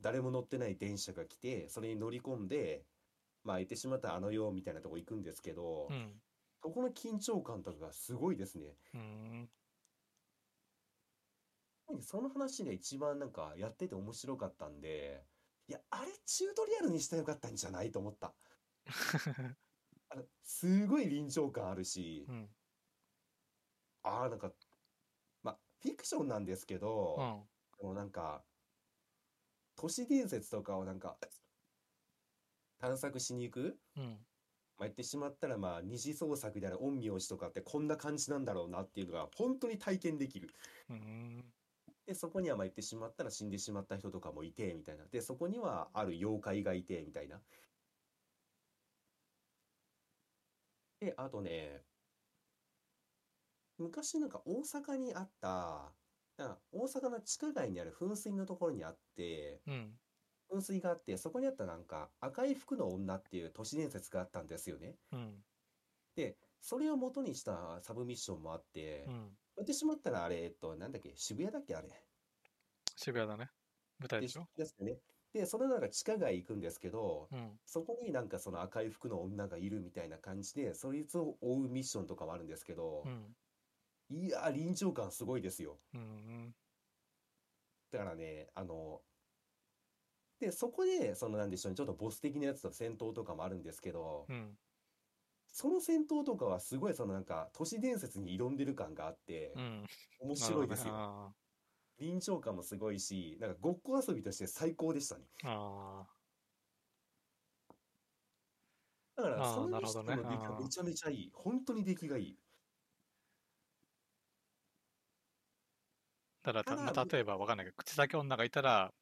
誰も乗ってない電車が来て、それに乗り込んで、まあ言ってしまったらあの世みたいなとこ行くんですけどう、ん。そこの緊張感とかがすごいですね。うーん。その話が一番なんかやってて面白かったんで、いや、あれチュートリアルにしたらよかったんじゃないと思った。あの、すごい臨場感あるしう、ん。ああ、なんか、まあ、フィクションなんですけうど、ん。でもなんか、都市伝説とかをなんか、探索しに行く？うん。まあ、言ってしまったら、まあ、二次創作である陰陽師とかってこんな感じなんだろうなっていうのが本当に体験できる。うーん。で、そこにはまあ言ってしまったら死んでしまった人とかもいて、みたいな。で、そこにはある妖怪がいて、みたいな。で、あとね、昔なんか大阪にあった、あ大阪の地下街にある噴水のところにあって、うん。噴水があって、そこにあったなんか赤い服の女っていう都市伝説があったんですよね。うん。で、それを元にしたサブミッションもあってう、ん。言ってしまったらあれ、えっと、なんだっけ、渋谷だっけ、あれ。渋谷だね。舞台ででしょ？ですよね。で、それなんか地下街行くんですけど、うん。そこになんかその赤い服の女がいるみたいな感じで、そいつを追うミッションとかもあるんですけどう、ん。いやー、臨場感すごいですよ。うん。だからね、あの、で、そこで、そのなんでしょうね、ちょっとボス的なやつと戦闘とかもあるんですけど、うん。その戦闘とかはすごいそのなんか都市伝説に挑んでる感があってう、ん。面白いですよ。あ臨場感もすごいし、なんかごっこ遊びとして最高でしたね。あ。だから、その人の出来がめちゃめちゃいい。本当に出来がいい。だからただた、例えばわかんないけど、口先女がいたら、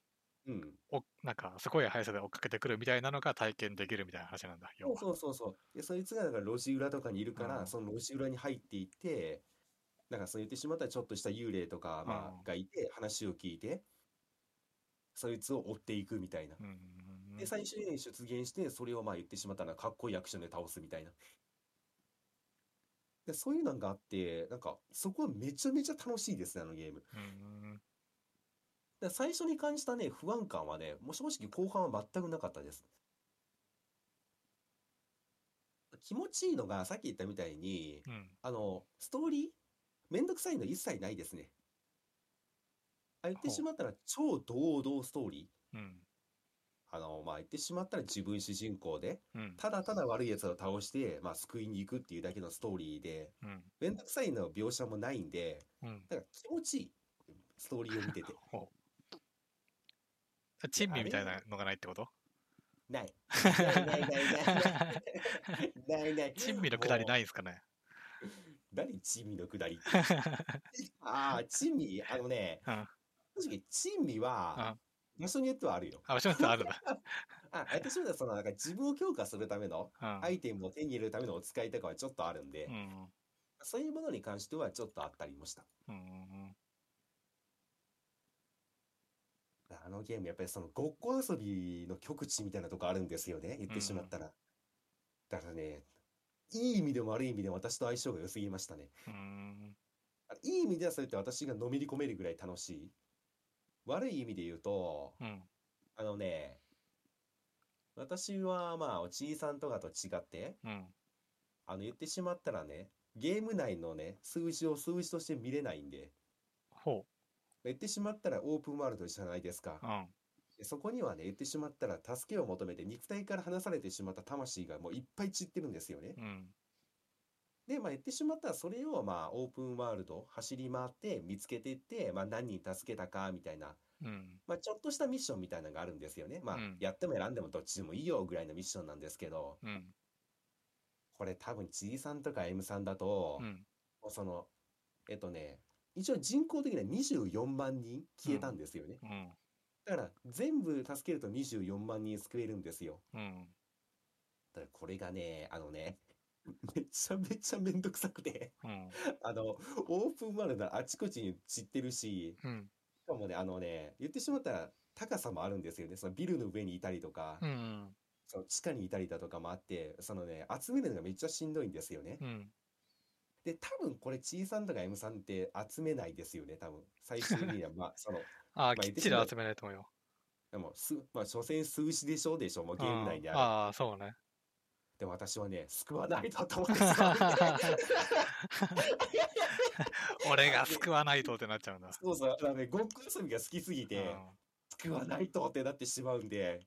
うん。おなんか、すごい速さで追っかけてくるみたいなのが体験できるみたいな話なんだ、要そうは。そうそうそう。で、そいつがだから路地裏とかにいるから、うんその路地裏に入っていって、なんかそう言ってしまったらちょっとした幽霊とか、まうんあ、がいて、話を聞いて、そいつを追っていくみたいな。うん。で、最終的に出現して、それをまあ言ってしまったらかっこいいアクションで倒すみたいな。で、そういうのがあって、なんか、そこはめちゃめちゃ楽しいですね、あのゲーム。うん。で最初に感じたね、不安感はね、もう正直後半は全くなかったです。気持ちいいのが、さっき言ったみたいに、うん。あの、ストーリー？めんどくさいの一切ないですね。あ、言ってしまったら超堂々ストーリー。うん。あの、まあ、言ってしまったら自分主人公で、うん。ただただ悪い奴を倒して、まあ、救いに行くっていうだけのストーリーで、うん。めんどくさいの描写もないんで、うん。だから気持ちいい。ストーリーを見てて。珍味みたいなのがないってこと？ない。ないないないない。ないない。珍味のくだりもないんすかね？う。何珍味のくだり。ああ、珍味、あのね、うん。正直、珍味は、場所によってはあるよ。あ、場所によってはあるんだ。あ、私はその、なんか自分を強化するための、うん。アイテムを手に入れるためのお使いとかはちょっとあるんでう、ん。そういうものに関してはちょっとあったりもした。うん。あのゲーム、やっぱりそのごっこ遊びの極致みたいなとこあるんですよね、言ってしまったら。だからね、いい意味でも悪い意味でも私と相性が良すぎましたね。いい意味ではそうやって私がのめり込めるぐらい楽しい。悪い意味で言うと、うん。あのね、私はまあ、おちいさんとかと違って、うん。あの言ってしまったらね、ゲーム内のね、数字を数字として見れないんで、ほ言ってしまったらオープンワールドじゃないですかう。う。ん。でそこにはね、言ってしまったら、助けを求めて肉体から離されてしまった魂がもういっぱい散ってるんですよね。うん。で、まあ、言ってしまったら、それをまあ、オープンワールド走り回って見つけていって、まあ、何人助けたかみたいな、うん。まあ、ちょっとしたミッションみたいなのがあるんですよね。まあうん、やっても選んでもどっちでもいいよぐらいのミッションなんですけど、うん。これ多分 G さんとか M さんだとう、ん。もうその、えっとね、一応人口的には24万人消えたんですよね。うん。だから、全部助けると24万人救えるんですよ。うん。ただこれがね、あのね、めちゃめちゃめんどくさくて、うん。あの、オープンワールドあちこちに散ってるし、うん。しかもね、あのね、言ってしまったら高さもあるんですよね。そのビルの上にいたりとか、うん。その地下にいたりだとかもあって、そのね、集めるのがめっちゃしんどいんですよね。うん。で、多分これ、ちいさんとか M さんって集めないですよね、多分。最終的には、まあ、その、ああ、まあきっちり集めないと思うよ。でも、す、まあ、所詮数字でしょでしょ、もうゲーム内である。ああ、そうね。で、私はね、救わないとと思って 俺が救わないとってなっちゃうんだ。そうそう、だね、ごっこ遊びが好きすぎて、救わないとってなってしまうんで、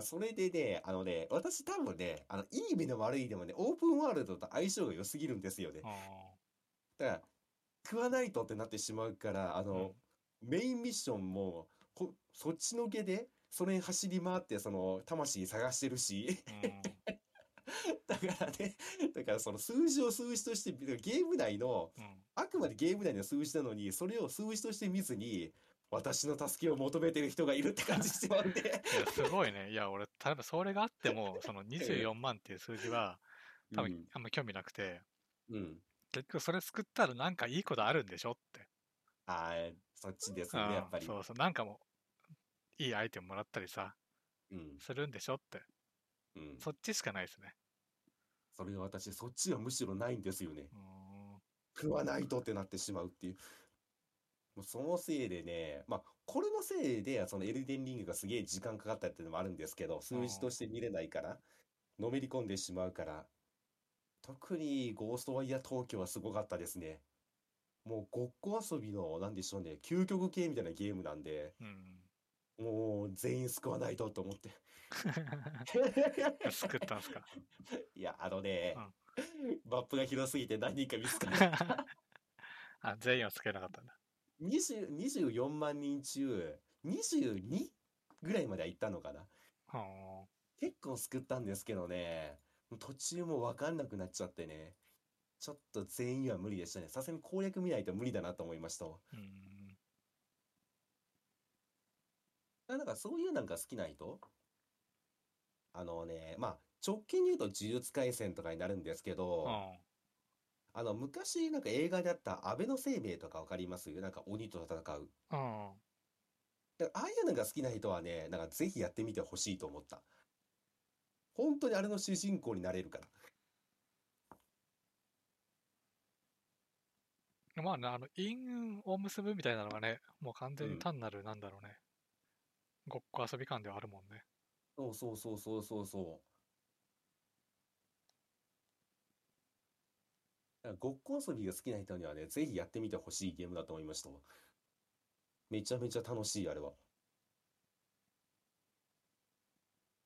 それでね、あのね、私多分ね、あの、いい意味でも悪いでもね、オープンワールドと相性が良すぎるんですよね。うん。だから、食わないとってなってしまうから、あの、メインミッションも、こそっちのけで、それに走り回って、その、魂探してるし、うん だからね、だからその数字を数字として、ゲーム内の、うんあくまでゲーム内の数字なのに、それを数字として見ずに、私の助けを求めてる人がいるって感じしてまうんで。いやすごいね。いや、俺、多分それがあっても、その 24万っていう数字は、多分あんま興味なくて、うん。うん。結局それ救ったらなんかいいことあるんでしょって。ああ、そっちですよね、やっぱり。うんそうそう、なんかもう、いいアイテムもらったりさ、うん。するんでしょって。うん。そっちしかないですね。それが私、そっちはむしろないんですよね。食わないとってなってしまうっていう。もうそのせいでね、まあ、これのせいで、そのエルデンリングがすげえ時間かかったっていうのもあるんですけど、数字として見れないから、のめり込んでしまうから、特にゴーストワイヤー東京はすごかったですね。もうごっこ遊びの、なんでしょうね、究極系みたいなゲームなんで、うん。もう全員救わないとと思って。救ったんすか？いや、あのね、マップが広すぎて何人か見つかる。あ、全員は救えなかったんだ。20 24万人中 22? ぐらいまでは行ったのかなは結構救ったんですけどね途中も分かんなくなっちゃってねちょっと全員は無理でしたねさすがに攻略見ないと無理だなと思いましたうん。あなんかそういうなんか好きな人？あのねまあ直近に言うと呪術廻戦とかになるんですけど、うんあの昔なんか映画であった安倍の生命とか分かります？なんか鬼と戦う。うん。だからああいうのが好きな人はね、なんかぜひやってみてほしいと思った。本当にあれの主人公になれるから。まあね、あの、因を結ぶみたいなのがね、もう完全うん。に単なる、なんだろうね、ごっこ遊び感ではあるもんね。そうそうそうそうそうそう。だからごっこ遊びが好きな人にはね、ぜひやってみてほしいゲームだと思いましたわ。めちゃめちゃ楽しい、あれは。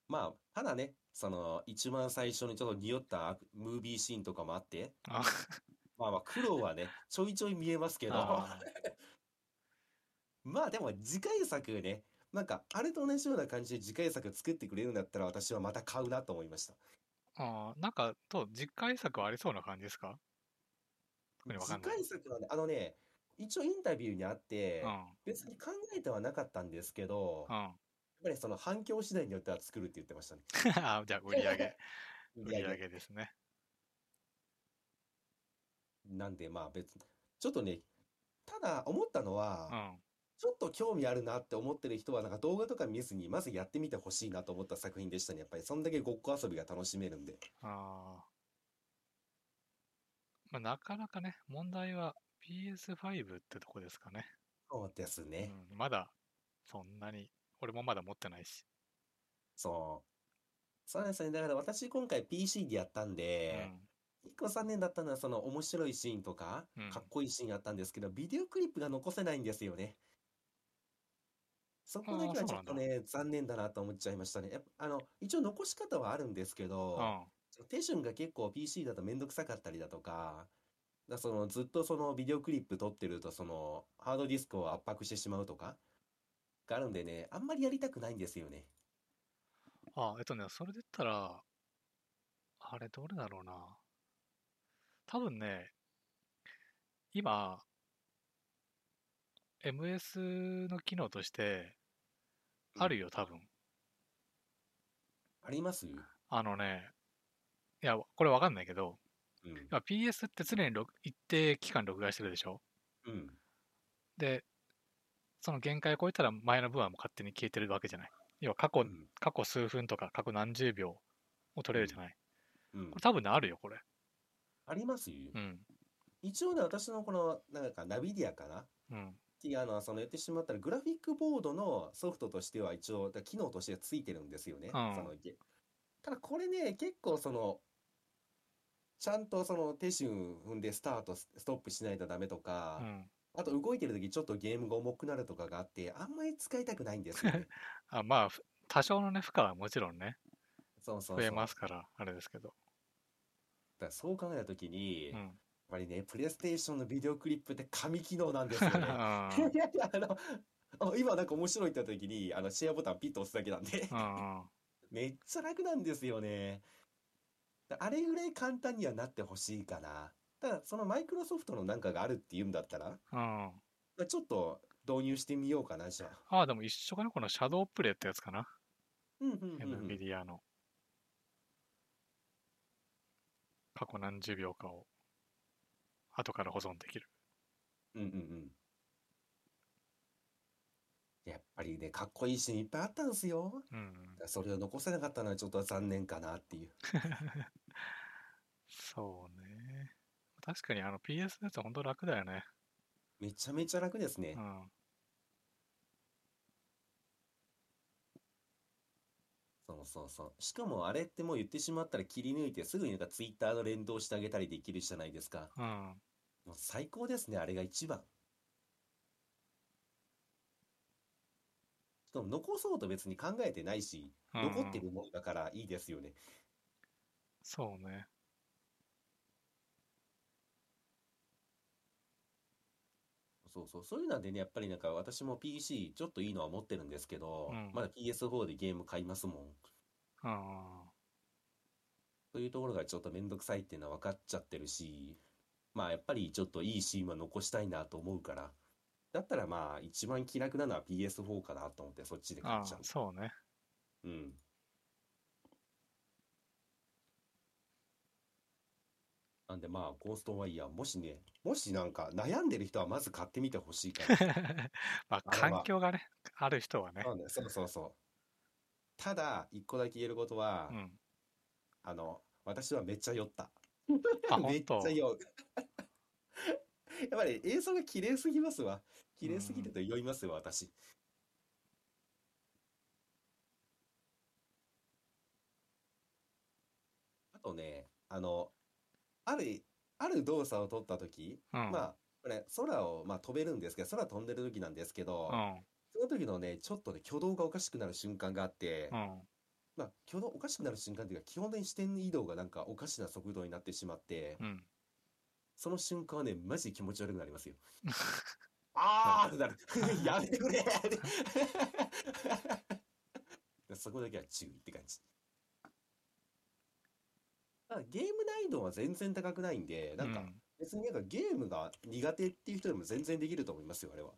まあ、ただね、その、一番最初にちょっと匂ったムービーシーンとかもあって、あまあまあ、苦労はね、ちょいちょい見えますけど、あ まあでも次回作ね、なんかあれと同じような感じで次回作作ってくれるんだったら私はまた買うなと思いました。あー、なんか、と、実回作はありそうな感じですか？次。回作はね、あのね、一応インタビューにあって、うん。別に考えてはなかったんですけど、うん。やっぱりその反響次第によっては作るって言ってましたね。あじゃあ、売り上げ、売り上げげですね。なんでまあ別に、ちょっとね、ただ思ったのうは、ん。ちょっと興味あるなって思ってる人はなんか動画とか見ずにまずやってみてほしいなと思った作品でしたね。やっぱりそんだけごっこ遊びが楽しめるんで。ああ。まあ、なかなかね、問題は PS5 ってとこですかね。そうですね。うん、まだ、そんなに、俺もまだ持ってないし。そう。そうですね。だから私今回 PC でやったんで、一個残念だったのはその面白いシーンとかうん、かっこいいシーンあったんですけど、ビデオクリップが残せないんですよね。そこだけはちょっとね、残念だなと思っちゃいましたね。やっぱあの、一応残し方はあるんですけうど、ん。手順が結構 PC だとめんどくさかったりだとか、だそのずっとそのビデオクリップ撮ってるとそのハードディスクを圧迫してしまうとかがあるんでね、あんまりやりたくないんですよね。あ、えっとね、それで言ったら、あれ、どれだろうな。多分ね、今、MS の機能として、あるよ、多分。あります？あのね、いや、これわかんないけど、うん。まあ PS って常に録一定期間録画してるでしょ？うん。で、その限界を超えたら前の分はもう勝手に消えてるわけじゃない。要は過去、うん。過去数分とか過去何十秒を取れるじゃない。うんこれ多分ね、あるよ、これ。あります？うん。一応ね、私のこの、なんか、ナビディアかな？っうん。ていう、あの、その言ってしまったら、グラフィックボードのソフトとしては一応、だ機能としてはついてるんですよね。うんそのゲただこれね、結構その、ちゃんとその手順踏んでスタート、ストップしないとダメとかう、ん。あと動いてる時ちょっとゲームが重くなるとかがあって、あんまり使いたくないんですよね。あまあ、ふ多少のね、負荷はもちろんね、そうそうそう。増えますから、あれですけど。だそう考えた時に、うん。ぱりね、プレイステーションのビデオクリップって神機能なんですよね。うんいやいや、あの、あ今なんか面白いって言った時に、あの、シェアボタンピッと押すだけなんで。めっちゃ楽なんですよね。だあれぐらい簡単にはなってほしいかな。ただ、そのマイクロソフトのなんかがあるって言うんだったら、うん。ちょっと導入してみようかな、じゃあ。ああ、でも一緒かな、このシャドウプレイってやつかな？うんうんうんうん NVIDIA の。過去何十秒かを後から保存できる。うんうんうん。やっぱりね、かっこいいシーンいっぱいあったんですよ。うん。それを残せなかったのはちょっと残念かなっていう。そうね。確かにあの PS のやつは本当楽だよね。めちゃめちゃ楽ですねう。ん。そうそうそう。しかもあれってもう言ってしまったら切り抜いてすぐになんかツイッターの連動してあげたりできるじゃないですか。うん。もう最高ですね、あれが一番。し残そうと別に考えてないし、うん残ってるもんだからいいですよね。そうね。そうそう。そういうのでね、やっぱりなんか私も PC ちょっといいのは持ってるんですけど、うんまだ PS4 でゲーム買いますもん。うん。そういうところがちょっとめんどくさいっていうのは分かっちゃってるし、まあやっぱりちょっといいシーンは残したいなと思うから、だったらまあ一番気楽なのは PS4 かなと思ってそっちで買っちゃう。そうね。うん。なんでまあ、ゴーストワイヤー、もしね、もしなんか悩んでる人はまず買ってみてほしいから。まあ、環境がね、ある人はね。そうねそうそうそう。ただ、一個だけ言えることはう、ん。あの、私はめっちゃ酔った。あ、めっちゃ酔う。やっぱり映像が綺麗すぎますわ。綺麗すぎると酔いますわ、私。あとね、あの、ある、ある動作を取ったとき、うん。まあ、これ、空を、まあ、飛べるんですけど、空飛んでる時なんですけど、うん。その時のね、ちょっとね、挙動がおかしくなる瞬間があって、うん。まあ、挙動おかしくなる瞬間っていうか、基本的に視点移動がなんかおかしな速度になってしまって、うん。その瞬間はね、マジで気持ち悪くなりますよ。あー ってなる。やめてくれ そこだけは注意って感じ。あゲーム難易度は全然高くないんで、なんか別になんかゲームが苦手っていう人でも全然できると思いますよ、あれは。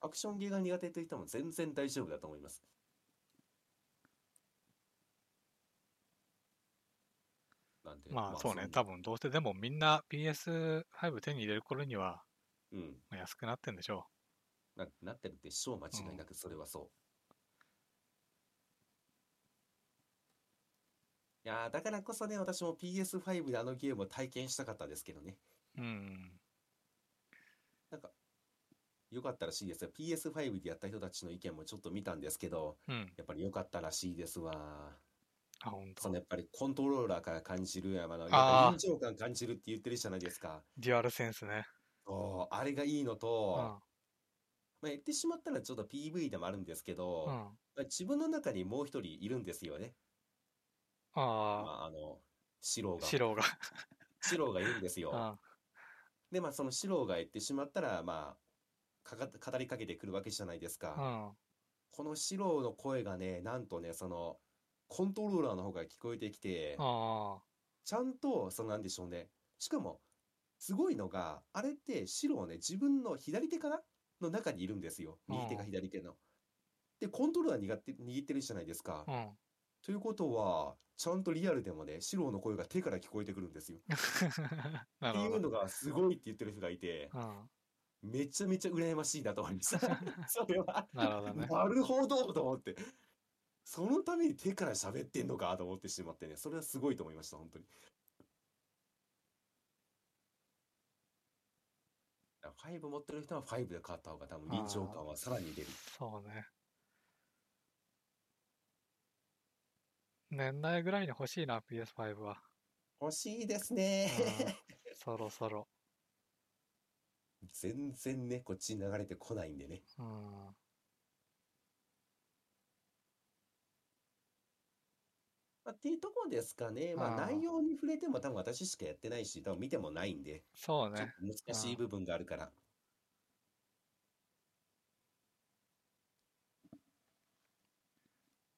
アクションゲーが苦手っていう人も全然大丈夫だと思います。なんで、まあ、そうね。多分、どうせでもみんな PS5 手に入れる頃には、うん。まあ安くなってんでしょな、なってるでしょう、間違いなく、それはそう。いやーだからこそね、私も PS5 であのゲームを体験したかったですけどね。う。うん。なんか、よかったらしいですよ。PS5 でやった人たちの意見もちょっと見たんですけど、うん。やっぱり良かったらしいですわ。あ、本当そのやっぱりコントローラーから感じる、やっあぱー臨場感感じるって言ってるじゃないですか。デュアルセンスね。そうあれがいいのうと、ん。まあ、言ってしまったらちょっと PV でもあるんですけど、うん。まあ、自分の中にもう一人いるんですよね。まああ、あの、シロあ、が。シロが。シロがいるんですよ。うん。で、まあ、そのシロが言ってしまったら、まあ、かか語りかけてくるわけじゃないですか。うん。このシロの声がね、なんとね、その、コントローラーの方が聞こえてきて、あちゃんと、そのなんでしょうね。しかも、すごいのが、あれってシロね、自分の左手かなの中にいるんですよ。右手かうん左手の。で、コントローラー握って、握ってるじゃないですか。あ。うん。ということは、ちゃんとリアルでもね、シロの声が手から聞こえてくるんですよ。っていう。のがすごいって言ってる人がいて、うん。めちゃめちゃ羨ましいなと思いました。それは。なるほどね。なるほどと思って。そのために手から喋ってんのかと思ってしまってね、それはすごいと思いました、本当に。5持ってる人は5で買った方が多分臨場感はさらに出る。そうね。年内ぐらいに欲しいな、PS5 は。欲しいですね。うんそろそろ。全然ね、こっちに流れてこないんでね。うん。まあ、っていうところですかね。まあ内容に触れても多分私しかやってないし、多分見てもないんで、そうちょっね。と難しい部分があるから。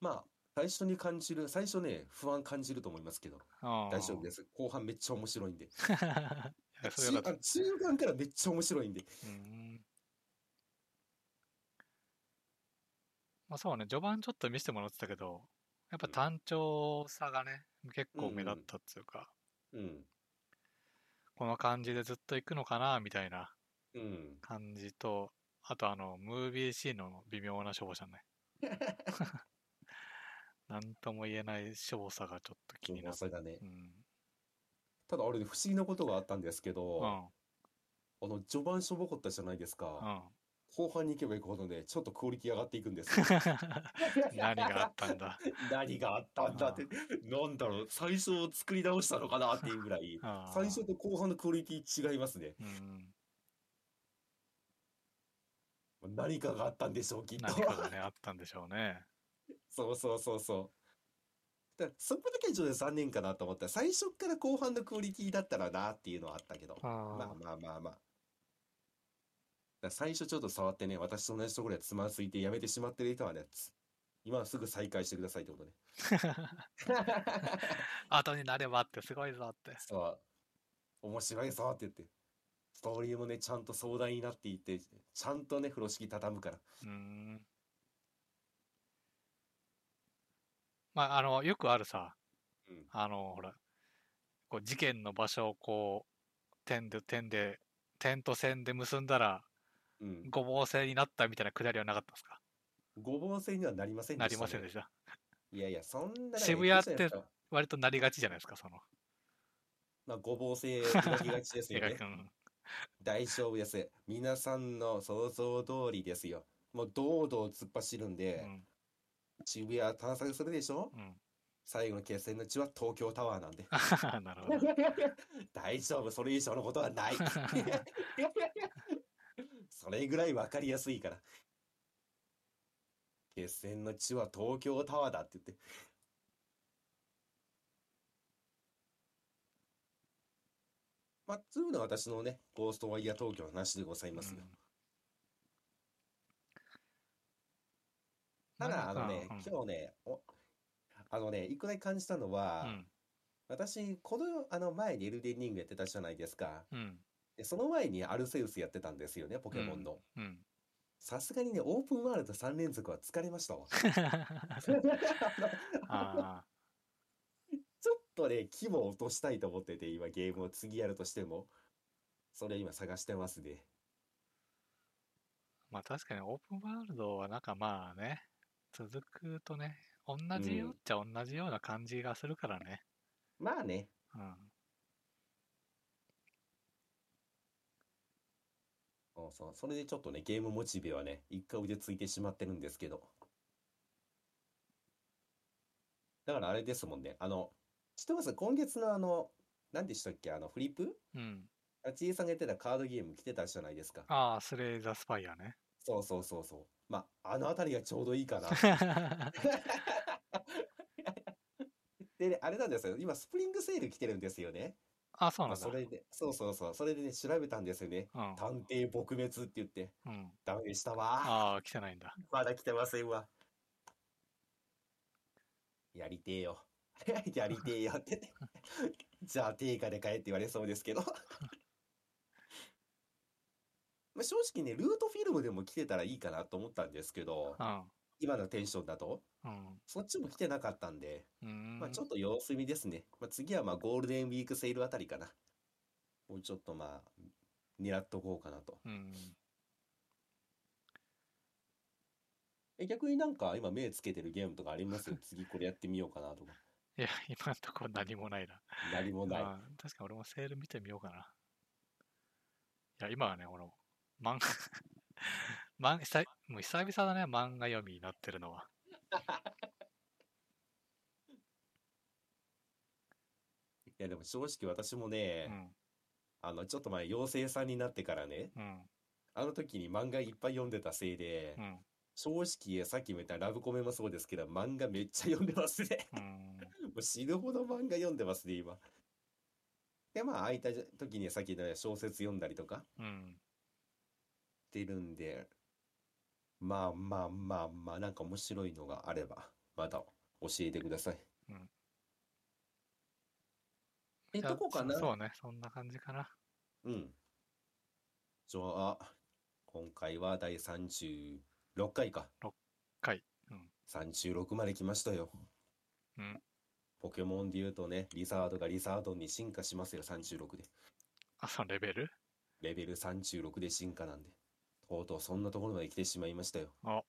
まあ、最初に感じる、最初ね、不安感じると思いますけど、大大丈夫です。後半めっちゃ面白いんで。す。いや、それ中よかっ中盤からめっちゃ面白いんで。うん。まあそうね、序盤ちょっと見せてもらってたけど、やっぱ単調さがね、結構目立ったっていうか、うん。この感じでずっと行くのかな、みたいなうん。感じと、あとあの、ムービーシーンの微妙な勝者ね。なんとも言えない勝者がちょっと気になる。それがねう。ん。ただあれで不思議なことがあったんですけど、うん。あの、序盤しょぼかったじゃないですか。うん。後半に行けば行くほどね、ちょっとクオリティ上がっていくんですよ。何があったんだ。何があったんだって、なんだろう、最初を作り直したのかなっていうぐらい、最初と後半のクオリティ違いますね。うん。何かがあったんでしょう、きっと。何かがね、あったんでしょうね。そうそうそうそう。だそこだけちょっと残念かなと思った。最初から後半のクオリティだったらなっていうのはあったけど。あまあまあまあまあ。最初ちょっと触ってね、私と同じところでつまずいてやめてしまってる人はね、つ今はすぐ再開してくださいってことね。後になればってすごいぞって。そう。面白いぞって言って。ストーリーもね、ちゃんと壮大になっていって、ちゃんとね、風呂敷畳むから。うーん。まあ、あの、よくあるさ、うん。あの、ほら、こう事件の場所をこう、点で、点で、点と線で結んだら、うん。ごぼう星になったみたいなくだりはなかったんですか？ごぼう星にはなりませんなでしたね。りませんでした。いやいや、そんな、渋谷って割となりがちじゃないですか、その。まあ、ごぼう星描きがちですよね 大丈夫です。皆さんの想像通りですよ。もう堂々突っ走るんうで、ん。渋谷探索するでしょ？うん。最後の決戦の地は東京タワーなんで。なるほど。大丈夫、それ以上のことはない。それぐらいわかりやすいから。決戦の地は東京タワーだって言って。まあ、つうのが私のね、ゴーストワイヤー東京の話でございますよ。ただ、あのね、うん今日ね、おあのね、一個だけ感じたのは、うん。私、この、あの前にエルデンリングやってたじゃないですか。うん。で、その前にアルセウスやってたんですよね、ポケモンの。うん。さすがにね、オープンワールド3連続は疲れましたわ。あちょっとね、規模を落としたいと思ってて、今ゲームを次やるとしても、それ今探してますね。まあ確かにオープンワールドはなんかまあね、続くとね、同じようっちゃ同じような感じがするからね。まあね、うん。そうそう、それでちょっとね、ゲームモチベはね、一回腕ついてしまってるんですけど。だからあれですもんね、あの、知ってます？今月のあの、何でしたっけ？あの、フリップ？うん。あちいさんがやってたカードゲーム来てたじゃないですか。ああ、スレイザースパイアね。そうそうそうそう。まあ、あの辺りがちょうどいいかな。でね、あれなんですよ。今、スプリングセール来てるんですよね。あ、そうまあ、なんだ。それで、そうそうそう。それでね、調べたんですよね。うん。探偵撲滅って言って、うん。ダメでしたわ。ああ、来てないんだ。まだ来てませんわ。やりてえよ。やりてえよって。じゃあ、定価で買えって言われそうですけど。まあ正直ね、ルートフィルムでも来てたらいいかなと思ったんですけど、うん。今のテンションだと、うん。そっちも来てなかったんで、う。まあちょっと様子見ですね。まあ次はまあゴールデンウィークセールあたりかな。もうちょっとまあ、狙っとこうかなと。うん。え、逆になんか今目つけてるゲームとかあります？次これやってみようかなとか。いや、今んとこ何もないな。何もない。うん確かに俺もセール見てみようかな。いや、今はね、俺も、漫画、漫久々もう久々だね、漫画読みになってるのは。いやでも正直私もうね、ん。あのちょっと前妖精さんになってからね、うん。あの時に漫画いっぱい読んでたせいでう、ん。正直さっきも言ったラブコメもそうですけど、漫画めっちゃ読んでますね。うん。もう死ぬほど漫画読んでますね、今。で、まあ空いた時にさっきの小説読んだりとかうん。してるんで、まあまあまあまあ、なんか面白いのがあれば、また教えてください。うんえ、どこかな？そそうね、そんな感じかな。うん。じゃあ、今回は第36回か。回。うん。36まで来ましたよ。うん。ポケモンで言うとね、リザードがリザードに進化しますよ、36で。あ、レベル？レベル36で進化なんで。とうとうそんなところまで来てしまいましたよ。あ、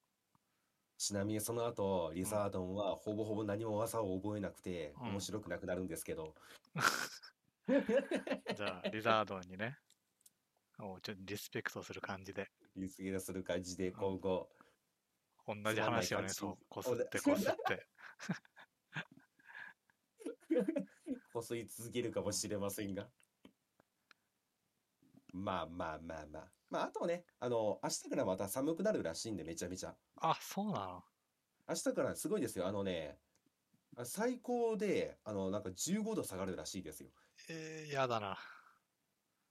ちなみにその後、リザードンはほぼほぼ何も技を覚えなくて、うん面白くなくなるんですけど。じゃあ、リザードンにね、もうちょっとリスペクトする感じで、リスゲーする感じで、今後、同じ話をね、そう、こすってこすって。こすり続けるかもしれませんが。まあまあまあまあ。まああとね、あの、明日からまた寒くなるらしいんで、めちゃめちゃ。あ、そうなの？明日からすごいですよ。あのね、あ最高で、あの、なんか15度下がるらしいですよ。えー、やだな。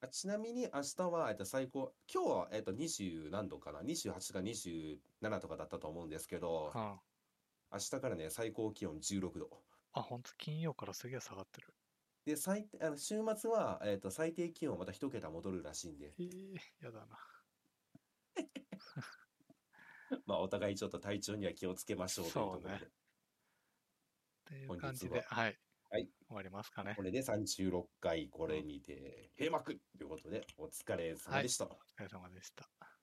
あちなみに明日は、えっと、最高、今日は、えっと、20何度かな ?28 か27とかだったと思うんですけどう、ん。明日からね、最高気温16度。あ、ほんと、金曜からすげえ下がってる。で、最低、あの週末は、えっと、最低気温また一桁戻るらしいんで、えー、やだな。まあ、お互いちょっと体調には気をつけましょうというところで。そうねっていうはい。はい終わりますかねこ。れで36回これにて閉幕ということで、お疲れ様でした。お疲れ様でした。